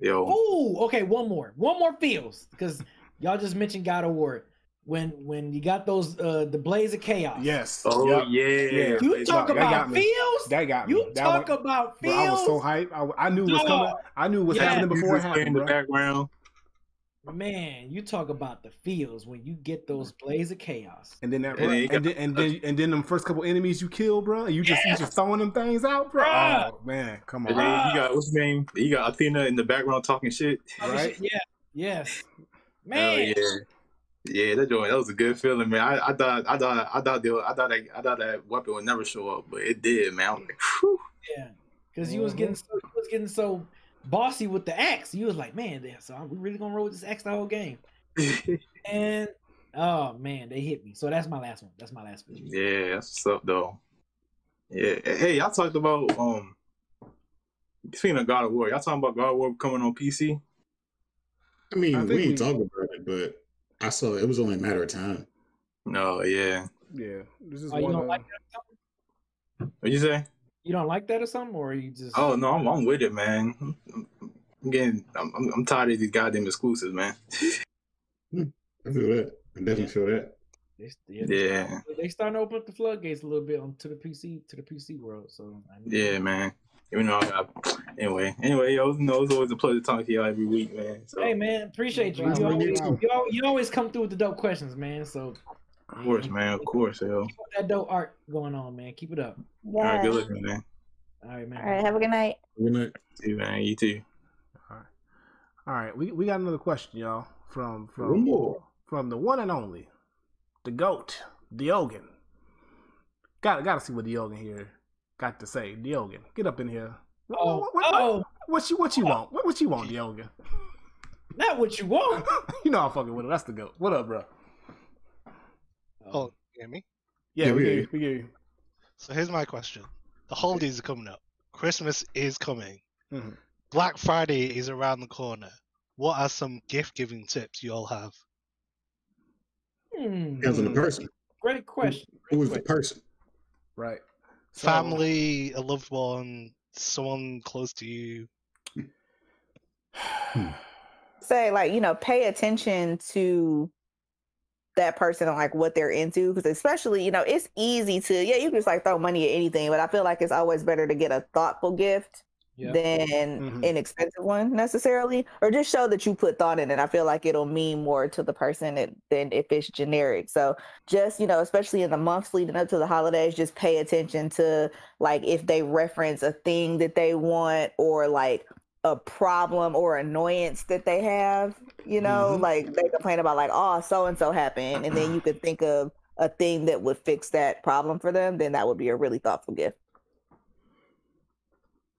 Yo, Oh, okay. One more. One more feels because y'all just mentioned God of War. When when you got those uh the Blades of Chaos. Yes. oh Yep. yeah, Yeah. You talk about got me. feels. That got me. you that talk one- about bro, feels. I was so hyped. I, I knew it was coming. I knew it was Yeah. happening before it happened, in the bro. background. Man, you talk about the feels when you get those mm-hmm. Blades of Chaos. And then that, And then and then and then and then them first couple enemies you kill, bro. You just you just throwing them things out, bro. Ah! Oh man, come And on. then you got what's his name? You got Athena in the background talking shit. Oh, right? Yeah. Yes. Oh Man. yeah, yeah. That joint, that was a good feeling, man. I, I thought, I thought, I thought, the, I thought, that, I thought that weapon would never show up, but it did, man. I was like, whew. Yeah, because you was mm-hmm. getting so you was getting so bossy with the axe. You was like, man, damn, so we really gonna roll with this axe the whole game. And oh man, they hit me. So that's my last one. That's my last one. yeah, that's what's up, though. Yeah. Hey, y'all talked about um. Speaking of God of War, y'all talking about God of War coming on PC? I mean, I we ain't we- talking about it, but I saw it was only a matter of time. No, yeah. Yeah. This is Oh, you one. don't uh, like that or something? What you say? You don't like that or something, or you just Oh no, I'm, I'm with it, man. I'm, I'm getting, I'm, I'm I'm tired of these goddamn exclusives, man. Hmm. I feel that. I definitely feel that. they, yeah, they, Yeah, they starting to open up the floodgates a little bit onto the PC to the PC world. So I yeah, man. Even though I got, anyway, anyway, yo, you know, it's always a pleasure talking to y'all every week, man. So, Hey man, appreciate you. Wow, You always, wow. you, al- you always come through with the dope questions, man. So of course, man, of course, yo. keep that dope art going on, man. Keep it up. All right, good Yeah. looking, man. All right, man. All right. Have a good night. Good night. See you, man. You too. All right. All right, we, we got another question, y'all, from from more. from the one and only, the goat, Diogen. Got got to see what Diogen here got to say. Diogen, get up in here. What, Oh, what, what, oh, what you what you want? What, what you want, Diogen? not what you want. you know I'm fucking with him. That's the goat. What up, bro? Oh, you hear me? Yeah, Yeah, we we get hear you. We get you. So here's my question. The holidays are coming up. Christmas is coming. Mhm. Black Friday is around the corner. What are some gift giving tips you all have? Hmm, Depends on the person. Great question. Who Great the person? Right. So- Family, a loved one, someone close to you. Say like you know, pay attention to that person and like what they're into because especially you know it's easy to yeah you can just like throw money at anything but i feel like it's always better to get a thoughtful gift than Mhm. an expensive one necessarily or just show that you put thought in it. I feel like it'll mean more to the person than if it's generic. So just you know especially in the months leading up to the holidays just pay attention to like if they reference a thing that they want or like a problem or annoyance that they have you know Mhm. like they complain about like oh so and so happened and then you could think of a thing that would fix that problem for them then that would be a really thoughtful gift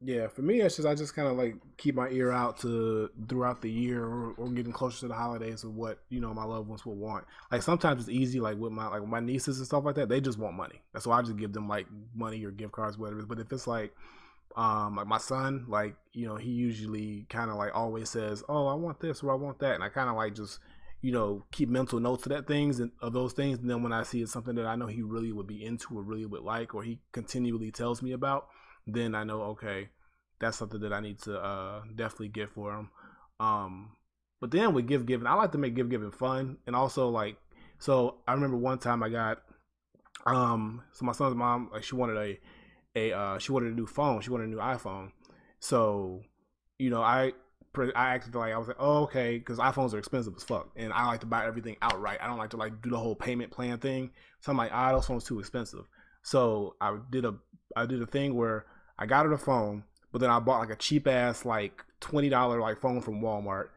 Yeah, for me, it's just I just kind of like keep my ear out to throughout the year or, or getting closer to the holidays of what you know my loved ones will want. Like sometimes it's easy, like with my like my nieces and stuff like that. They just want money. That's why I just give them like money or gift cards, whatever. But if it's like Um, like my son, like you know, he usually kind of like always says, "Oh, I want this or I want that," and I kind of like just you know keep mental notes of that things and of those things. And then when I see it's something that I know he really would be into or really would like, or he continually tells me about, then I know okay, that's something that I need to uh, definitely get for him. Um, but then with gift giving, I like to make gift giving fun and also like so. I remember one time I got um so my son's mom like she wanted a a uh she wanted a new phone. She wanted a new iphone. So you know i i acted like i was like oh, okay because iphones are expensive as fuck and i like to buy everything outright. I don't like to like do the whole payment plan thing. So i'm like ah those phones too expensive. So i did a i did a thing where i got her the phone but then i bought like a cheap ass like $20 like phone from walmart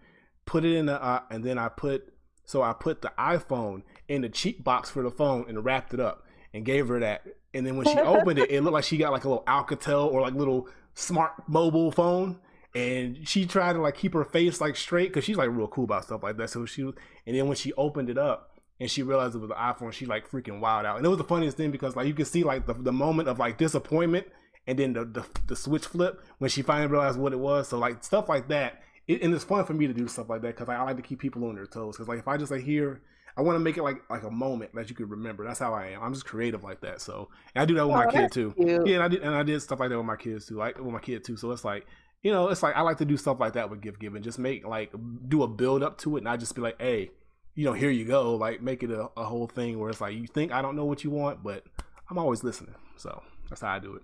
put it in the uh, and then i put so i put the iphone in the cheap box for the phone and wrapped it up and gave her that. And then when she opened it, it looked like she got like a little Alcatel or like little smart mobile phone. And she tried to like keep her face like straight because she's like real cool about stuff like that. So she was, and then when she opened it up and she realized it was an iPhone, she like freaking wild out. And it was the funniest thing because like you could see like the, the moment of like disappointment and then the, the, the switch flip when she finally realized what it was. So like stuff like that. It, and it's fun for me to do stuff like that because I, I like to keep people on their toes. Because like if I just like hear I want to make it like like a moment that you could remember. That's how I am. I'm just creative like that. So and I do that with oh, my kid too. Cute. Yeah, and I did and I did stuff like that with my kids too, like with my kid too. So it's like you know, it's like I like to do stuff like that with gift giving. Just make like do a build up to it, and not just be like, hey, you know, here you go. Like make it a, a whole thing where it's like you think I don't know what you want, but I'm always listening. So that's how I do it.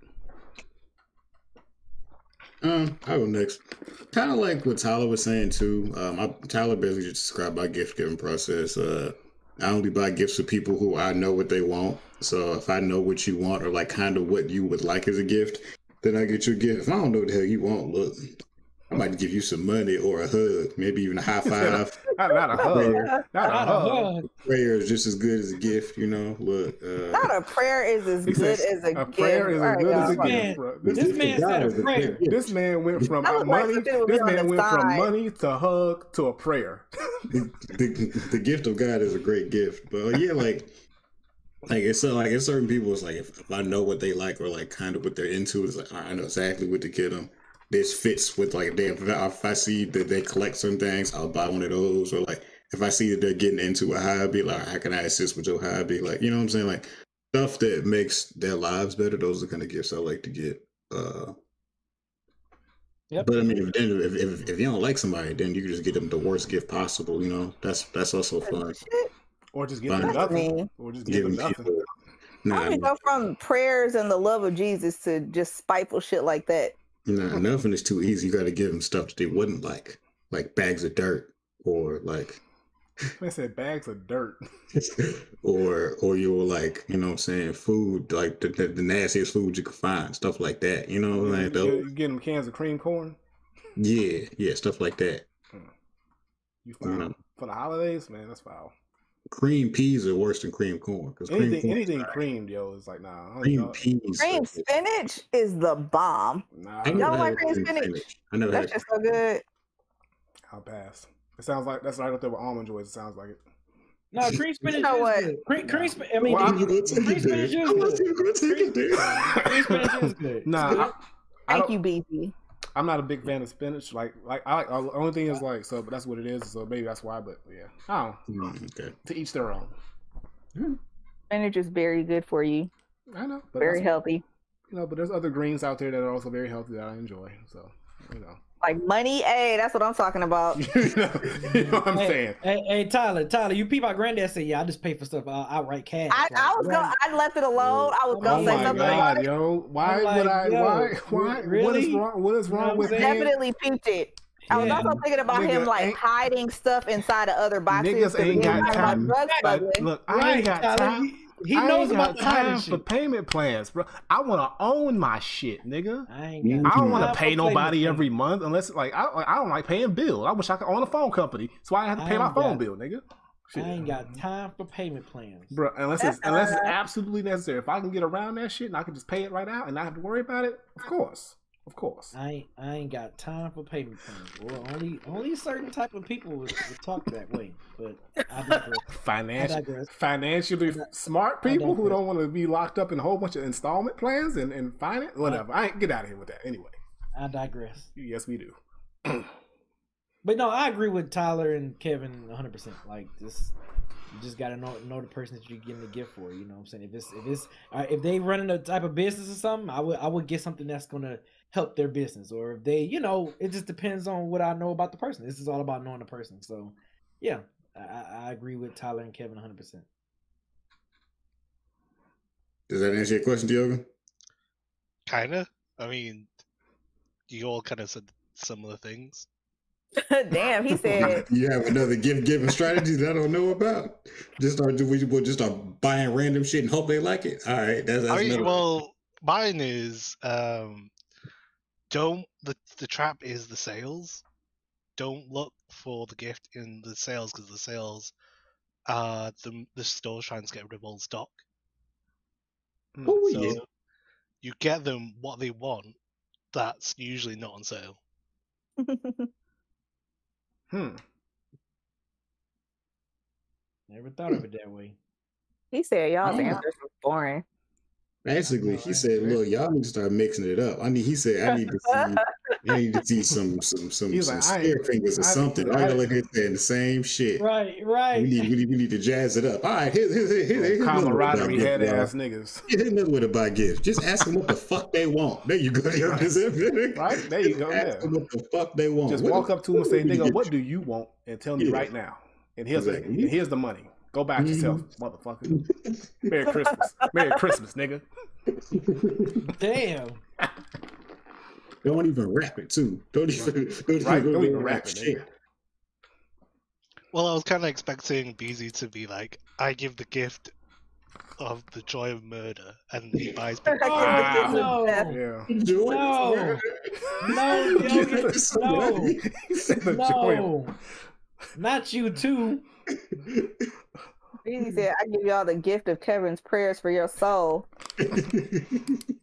Um, I go next. Kind of like what Tyler was saying too. Um, I, Tyler basically just described my gift giving process. Uh, I only buy gifts to people who I know what they want. So if I know what you want or like kind of what you would like as a gift, then I get your gift. If I don't know what the hell you want, look, I might give you some money or a hug, maybe even a high five. not, not, a hug. Prayer. Not, not a hug. Prayer is just as good as a gift, you know. Look, uh, not a prayer is as good as a, a gift. prayer is as good as a gift. This, this man said a prayer. This man went from money. This man went side. from money to hug to a prayer. the, the, the gift of God is a great gift, but uh, yeah, like like it's so like it's certain people it's like if, if, I know what they like or like kind of what they're into, it's like I know exactly what to get them this fits with like they if I see that they collect some things, I'll buy one of those. Or like if I see that they're getting into a hobby, like how can I assist with your hobby? Like you know what I'm saying? Like stuff that makes their lives better. Those are the kind of gifts I like to get. Uh, Yep. But I mean, if, if, if, if you don't like somebody, then you can just get them the worst gift possible. You know, that's that's also fun. Or just give them nothing. Or just give, them nothing. Nah, I mean, go from prayers and the love of Jesus to just spiteful shit like that. Nah, nothing is too easy. You got to give them stuff that they wouldn't like, like bags of dirt or like. I said bags of dirt. or or you're like, you know what I'm saying, food, like the, the, the, nastiest food you could find, stuff like that. You know, like those. You get them cans of cream corn? Yeah, yeah, stuff like that. Hmm. You find you know? for the holidays, man, that's foul cream peas are worse than cream corn because anything cream anything creamed, yo is like nah. Cream peas. Cream spinach is the bomb. Nah, I don't like cream spinach. spinach. I never That's just so good. I'll pass. It sounds like that's right up there with almond joys. It sounds like it. No, cream spinach. You know what? Cream, cream spinach. I mean, well, cream spinach is good. Cream spinach is good. Nah. Thank you, BB. I'm not a big fan of spinach. Like, like I like the only thing is like so, but that's what it is. So maybe that's why. But yeah, I don't. Mm, okay. To each their own. Spinach is very good for you. I know. very healthy. You know, but there's other greens out there that are also very healthy that I enjoy. So you know. Like money, hey, that's what I'm talking about. you, know, you know what I'm hey, saying? Hey, hey, Tyler, Tyler, you peep my granddad said, "Yeah, I just pay for stuff uh, outright cash." I, like, I was going, I left it alone. I was oh gonna say something. God, like, yo, why like, would I? Yo, why? Why? Really? What is wrong? What is wrong you know with? Definitely peeped it. I was also thinking about Nigga, him like hiding stuff inside of other boxes. Niggas ain't got time. Look, I ain't got time. He I knows about time for payment plans, bro. I want to own my shit, nigga. I, ain't got I don't want to pay nobody every month unless like I, I don't like paying bills. I wish I could own a phone company, so I have to pay my phone bill, nigga. Shit. I ain't got time for payment plans, bro. Unless it's unless it's absolutely necessary. If I can get around that shit and I can just pay it right out and not have to worry about it, of course. Of course. I ain't I ain't got time for payment plans. Well, only only certain type of people would, would talk that way. But I digress. Financial, I digress. financially smart people who don't want to be locked up in a whole bunch of installment plans and, and finance, whatever. I ain't get out of here with that anyway. I digress. Yes, we do. But no, I agree with Tyler and Kevin 100. percent Like this, you just gotta know know the person that you're getting the gift for. You know what I'm saying? If it's if it's uh, if they running a type of business or something, I would I would get something that's gonna help their business. Or if they, you know, it just depends on what I know about the person. This is all about knowing the person. So yeah, I, I I agree with Tyler and Kevin 100. percent Does that answer your question, Diogo? Kinda. I mean, you all kind of said similar things. Damn, he said. You have another gift giving strategy that I don't know about. Just start do we will just start buying random shit and hope they like it. All right, that's, that's I mean, well, mine is um, don't the the trap is the sales. Don't look for the gift in the sales because the sales are the the store trying to get rid of old stock. Oh, so yeah. you get them what they want. That's usually not on sale. Hmm. Never thought of it that way. he said y'all's Yeah. answers was boring. Basically, he said, "Look, y'all need to start mixing it up. I need." He said, "I need to see, I need to see some, some, some, He's some like, I- spear fingers or I- something." I- I ain't like saying the same shit. Right, right. We need, we need, we need to jazz it up. All right, here's, here's, here's, here's another way to buy Camaraderie gifts, head y'all. ass niggas. Here's another way to buy gifts. Just ask them what the fuck they want. There you go. You understand? Right? There you go. Ask Yeah. them what the fuck they want. Just What walk the up to him and say, fuck we nigga, get what you?" do you want? And tell me Yeah. right now. And here's Exactly. the, and here's the money. Go buy it yourself, motherfucker. Merry Christmas. Merry Christmas, nigga. Damn. Don't even rap it too. Don't even don't, Right? even, Don't even rap it, shit. Well, I was kind of expecting BZ to be like, I give the gift of the joy of murder, and he buys people. Ah. no. Yeah. Joy. No. No, Yogi, no. He said the joy of- No. Not you too. He said, "I give y'all the gift of Kevin's prayers for your soul."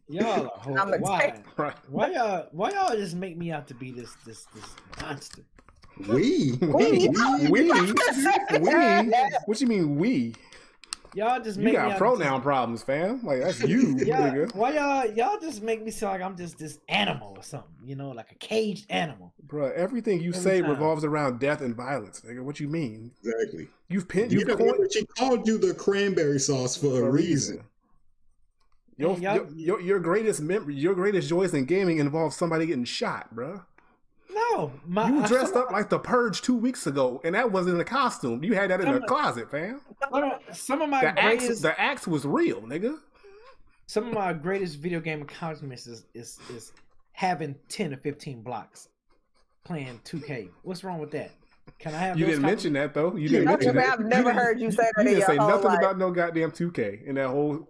Y'all are hor- I'm a why? Why y'all why y'all just make me out to be this this this monster? we. We, we, we. Yeah. What you mean we? Y'all just You make me got out pronoun problems, fam. Like that's you, To, nigga. why y'all y'all just make me sound like I'm just this animal or something, you know, like a caged animal. Bro, everything you Every say time. revolves around death and violence, nigga. What you mean? Exactly. You've pinned You you've know, coined she called you the cranberry sauce for, for a reason. Your, Man, your, your your greatest mem- your greatest joys in gaming involves somebody getting shot, bro. No, my You dressed some, up like the purge two weeks ago, and that wasn't a costume. You had that in the closet, fam. some of- some of my The axe, greatest the axe was real, nigga. some of my greatest video game accomplishments is is, is having ten or fifteen blocks playing 2K. What's wrong with that? Can I have You didn't mention that though. You didn't I mention that. I've never heard you say that in didn't say nothing life. about no goddamn 2K in that whole.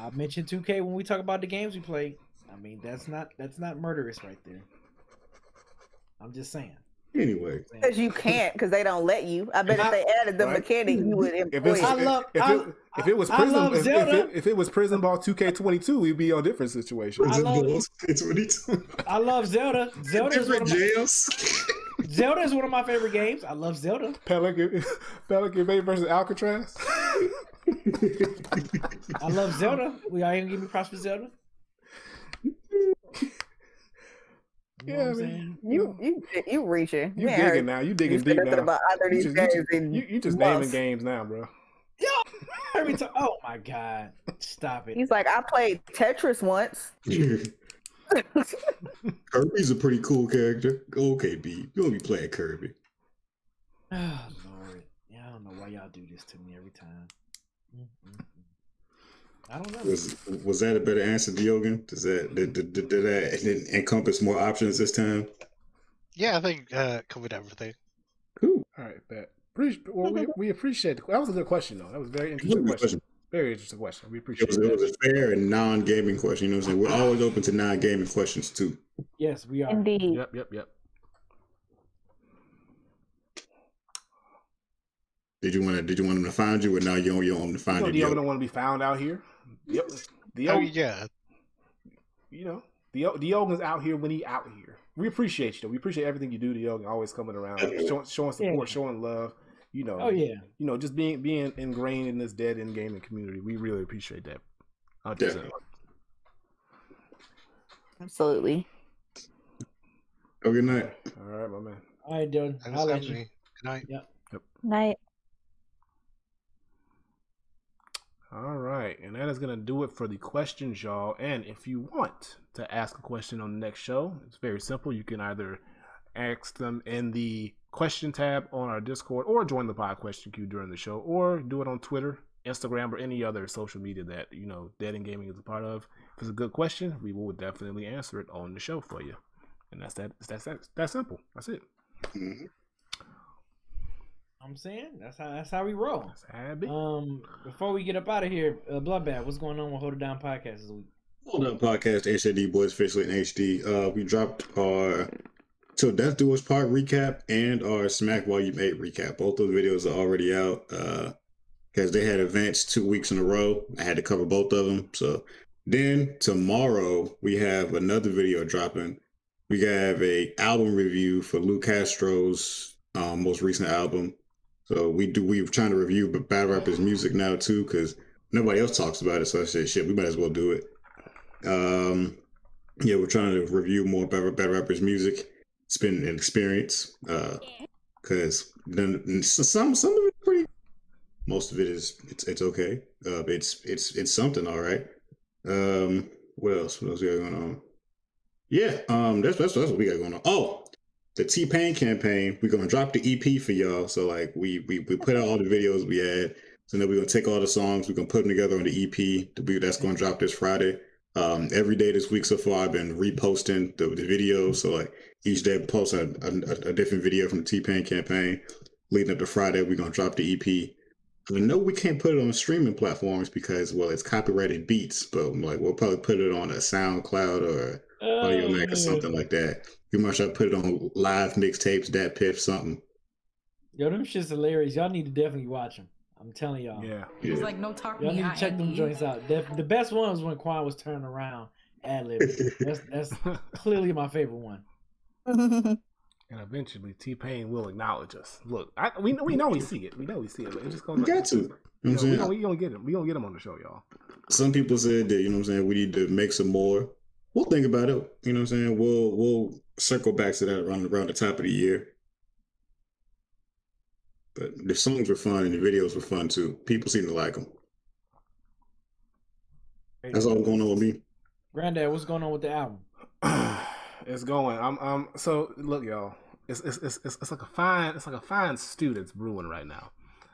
I mentioned 2K when we talk about the games we play. I mean, that's not that's not murderous right there. I'm just saying. Anyway, Because you can't, because they don't let you. I bet if they added the Right. mechanic, you would If employ it's it. I love- if, I- it, if it was prison if, if, it, if it was prison ball 2K22, we'd be on a different situation. I love- it's what it's I love Zelda. Zelda is one different of my, jails. Zelda is one of my favorite games. I love Zelda. Pelican Pelican Bay versus Alcatraz. I love Zelda. We are gonna give me props for Zelda. You know Yeah, what I'm saying? You you you reaching. You ain't digging now? You you digging said deep now? about either of You these just, you just, you, you just naming games now, bro. Every time. Oh my god! Stop it. He's like, I played Tetris once. Kirby's a pretty cool character. Okay, B. You gonna be playing Kirby. Oh Lord, yeah, I don't know why y'all do this to me every time. Mm-mm-mm. I don't know. Was was that a better answer, Diogen? Does that did, did, did, did that encompass more options this time? Yeah, I think uh, covered everything. Cool. All right, bet. Well, we, we appreciate the, that was a good question though. That was a very interesting question. question. Very interesting question. We It appreciate was, it was a fair and non-gaming question. You know what I'm saying? We're always open to non-gaming questions too. Yes, we are. Indeed. Yep, yep, yep. Did you want to? Did you want them to find you, or now you don't? You don't want them to You find know, you? Diogo Diogo? don't want to be found out here. Yep. Oh Diogo, yeah, you know, the Diogan's out here when he out here. We appreciate you. Though. We appreciate everything you do, Diogan. Always coming around, showing, showing support, Yeah. showing love. You know. Oh yeah. You know, just being being ingrained in this dead end gaming community. We really appreciate that. 100%. Definitely. Absolutely. Have a good night. All right, my man. All right, dude. Thanks, I'll let Good night. Yep. Yep. Night. All right, and that is gonna do it for the questions, y'all. And if you want to ask a question on the next show, it's very simple. You can either ask them in the question tab on our Discord, or join the pod question queue during the show, or do it on Twitter, Instagram, or any other social media that you know Dead End Gaming is a part of. If it's a good question, we will definitely answer it on the show for you. And that's that. That's that. That's simple. That's it. Mhm. I'm saying that's how that's how we roll. That's how it be. Um, before we get up out of here, uh, Bloodbath, what's going on with Hold It Down podcast this week? Hold up, podcast HAD Boys officially in HD. Uh, we dropped our Till Death Do Us Part recap and our Smack Volume 8 recap. Both those videos are already out. Uh, because they had events two weeks in a row. I had to cover both of them. So then tomorrow we have another video dropping. We have a album review for Lou Castro's um, most recent album. So we do we're trying to review but battle rappers music now too because nobody else talks about it. So I said, shit, we might as well do it. Um, yeah, we're trying to review more battle, battle rappers music. It's been an experience because then some some of it pretty. Most of it is it's it's okay. Uh, it's it's it's something all right. Um, what else? What else we got going on? Yeah, um, that's that's that's what we got going on. Oh, the T Pain campaign. We're gonna drop the EP for y'all. So like we we we put out all the videos we had. So then we're gonna take all the songs. We're gonna put them together on the EP. That's gonna drop this Friday. Um, every day this week so far, I've been reposting the, the videos. So like each day, I post a, a, a different video from the T Pain campaign. Leading up to Friday, we're gonna drop the EP. I know we can't put it on streaming platforms because well, it's copyrighted beats, but like we'll probably put it on a SoundCloud or Audiomack or something like that. You might try to put it on live mixtapes, DatPiff, something. Yo, them shit's hilarious. Y'all need to definitely watch them. I'm telling y'all. Yeah. Yeah. It's like no talk Y'all me. need to I check them joints out. The, the best one was when Quan was turning around ad lib. That's that's clearly my favorite one. And eventually, T Pain will acknowledge us. Look, I, we know we know we see it. We know we see it. But it's just gonna We got to. You know You know, we saying? gonna, we gonna get him. We gonna get him on the show, y'all. Some people said that, you know what I'm saying, we need to make some more. We'll think about it. You know what I'm saying? We'll we'll circle back to that around around the top of the year. But the songs were fun and the videos were fun too. People seem to like them. That's all going on with me. Granddad, what's going on with the album? it's going. I'm um. So look, y'all. It's it's, it's it's it's like a fine. It's like a fine stew that's brewing right now.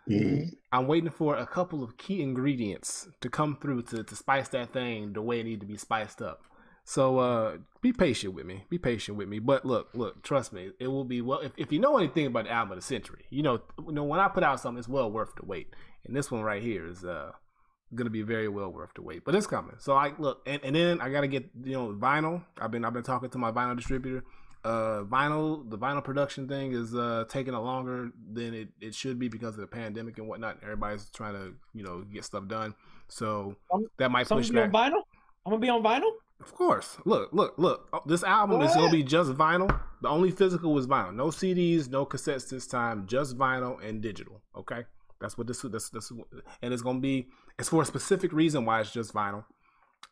Mhm. I'm waiting for a couple of key ingredients to come through to, to spice that thing the way it need to be spiced up. So uh be patient with me. Be patient with me. But look, look, trust me, it will be well if, if you know anything about the album of the century, you know, you know, when I put out something, it's well worth the wait. And this one right here is uh gonna be very well worth the wait. But it's coming. So I look and, and then I gotta get you know vinyl. I've been I've been talking to my vinyl distributor. Uh vinyl the vinyl production thing is uh taking a longer than it, it should be because of the pandemic and whatnot. Everybody's trying to, you know, get stuff done. So that might push be back. vinyl. I'm gonna be on vinyl. Of course. Look, look, look. Oh, This album is gonna be just vinyl. The only physical was vinyl. No CDs, no cassettes this time. Just vinyl and digital. Okay, that's what this. This. This. And it's gonna be. It's for a specific reason why it's just vinyl.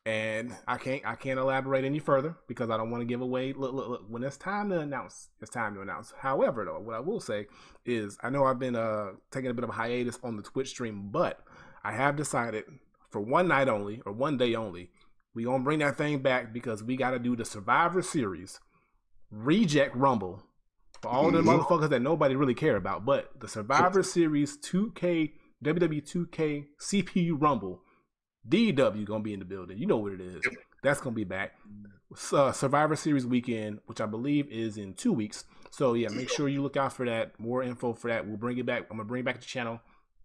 And I can't. I can't elaborate any further because I don't want to give away. Look, look, look. When it's time to announce, it's time to announce. However, though, what I will say is, I know I've been uh taking a bit of a hiatus on the Twitch stream, but I have decided for one night only or one day only we gonna bring that thing back because we gotta do the Survivor Series reject Rumble for all the Mhm. motherfuckers that nobody really care about. But the Survivor Series 2K WWE 2K CPU Rumble DW gonna be in the building. You know what it is. That's gonna be back. Uh, Survivor Series weekend, which I believe is in two weeks. So yeah, make sure you look out for that. More info for that. We'll bring it back. I'm gonna bring back the channel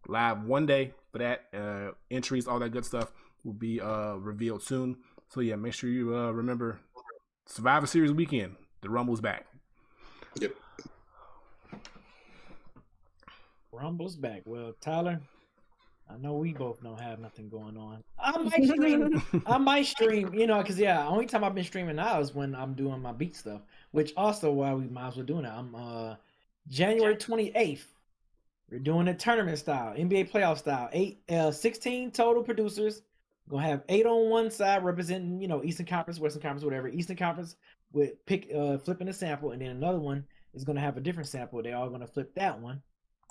live one day for that. Uh, entries, all that good stuff will be uh revealed soon. So yeah, make sure you uh remember Survivor Series weekend. The Rumble's back. Yep. Rumble's back. Well, Tyler, I know we both don't have nothing going on. I might stream. I might stream. You know, because yeah, only time I've been streaming now is when I'm doing my beat stuff. Which also, why we might as well doing it. I'm uh January 28th. We're doing a tournament style, NBA playoff style. Eight, uh, 16 total producers. We're gonna have eight on one side representing, you know, Eastern Conference, Western Conference, whatever. Eastern Conference with pick uh flipping a sample, and then another one is gonna have a different sample. They're all gonna flip that one.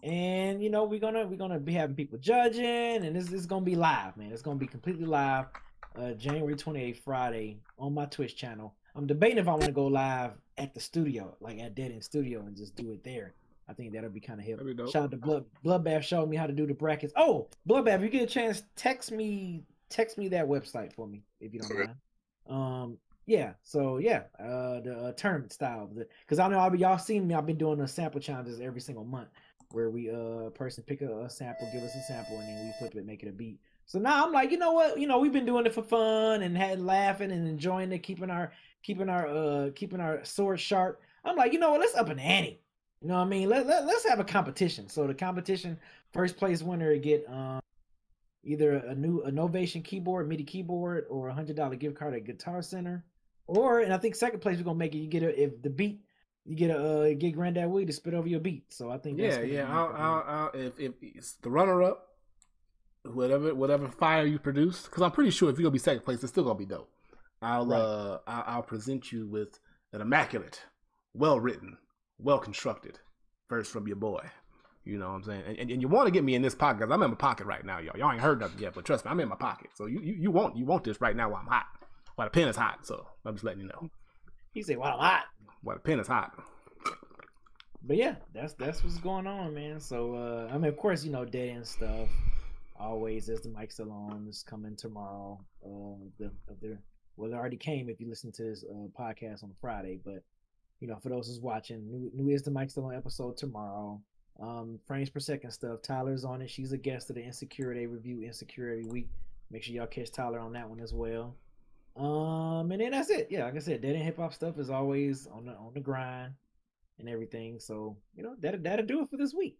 And you know, we're gonna we're gonna be having people judging, and this, is gonna be live, man. It's gonna be completely live, uh January 28th, Friday, on my Twitch channel. I'm debating if I want to go live at the studio, like at Dead End Studio, and just do it there. I think that'll be kind of hip. That'd be dope. Shout out to Blood Bloodbath showed me how to do the brackets. Oh, Bloodbath, if you get a chance, text me text me that website for me if you don't Okay. mind. Um, yeah. So yeah, uh, the uh, tournament style, because I know I'll be y'all seen me. I've been doing the sample challenges every single month, where we uh person pick a, a sample, give us a sample, and then we flip it, make it a beat. So now I'm like, you know what? You know, we've been doing it for fun and had laughing and enjoying it, keeping our keeping our uh keeping our sword sharp. I'm like, you know what? Let's up an ante. You know what I mean? Let, let, let's have a competition. So the competition first place winner get um either a new a Novation keyboard, MIDI keyboard, or a hundred dollar gift card at Guitar Center. Or and I think second place we're gonna make it. You get a if the beat you get a uh, get Granddad Willie to spit over your beat. So I think Yeah, yeah. I'll, I'll, I'll, if if it's the runner up, whatever whatever fire you produce, because I'm pretty sure if you're gonna be second place, it's still gonna be dope. I'll Right. uh I'll, I'll present you with an immaculate, well written, well constructed verse from your boy. You know what I'm saying? And, and, and you want to get me in this pocket because I'm in my pocket right now, y'all. Y'all ain't heard nothing yet, but trust me, I'm in my pocket. So you, you, you want you want this right now while I'm hot. While the pen is hot. So I'm just letting you know. He said, "Wow, hot." While the pen is hot. But yeah, that's that's what's going on, man. So uh I mean, of course, you know, dead end stuff. Always as the mic still on is coming tomorrow. Uh, the well, it already came if you listen to this uh, podcast on Friday. But you know, for those who's watching, new, new is the mic still on episode tomorrow. Um, frames per second stuff. Tyler's on it. She's a guest of the Insecure. They review Insecure every week. Make sure y'all catch Tyler on that one as well. Um, and then that's it. Yeah, like I said, dead end hip hop stuff is always on the on the grind and everything. So you know that that'll do it for this week.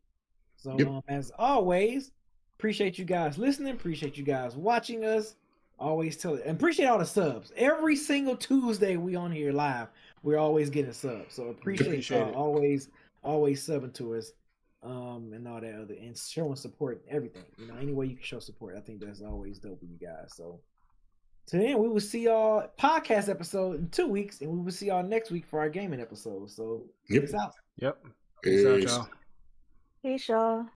So Yep. um, as always, appreciate you guys listening. Appreciate you guys watching us. Always tell it and appreciate all the subs. Every single Tuesday we on here live. We're always getting subs. So appreciate, Appreciate y'all it. always always subbing to us. Um and all that other and showing support and everything. You know, any way you can show support. I think that's always dope with you guys. So to then we will see y'all podcast episode in two weeks, and we will see y'all next week for our gaming episode. So Yep. peace out. Yep. Peace out, y'all. Peace, y'all.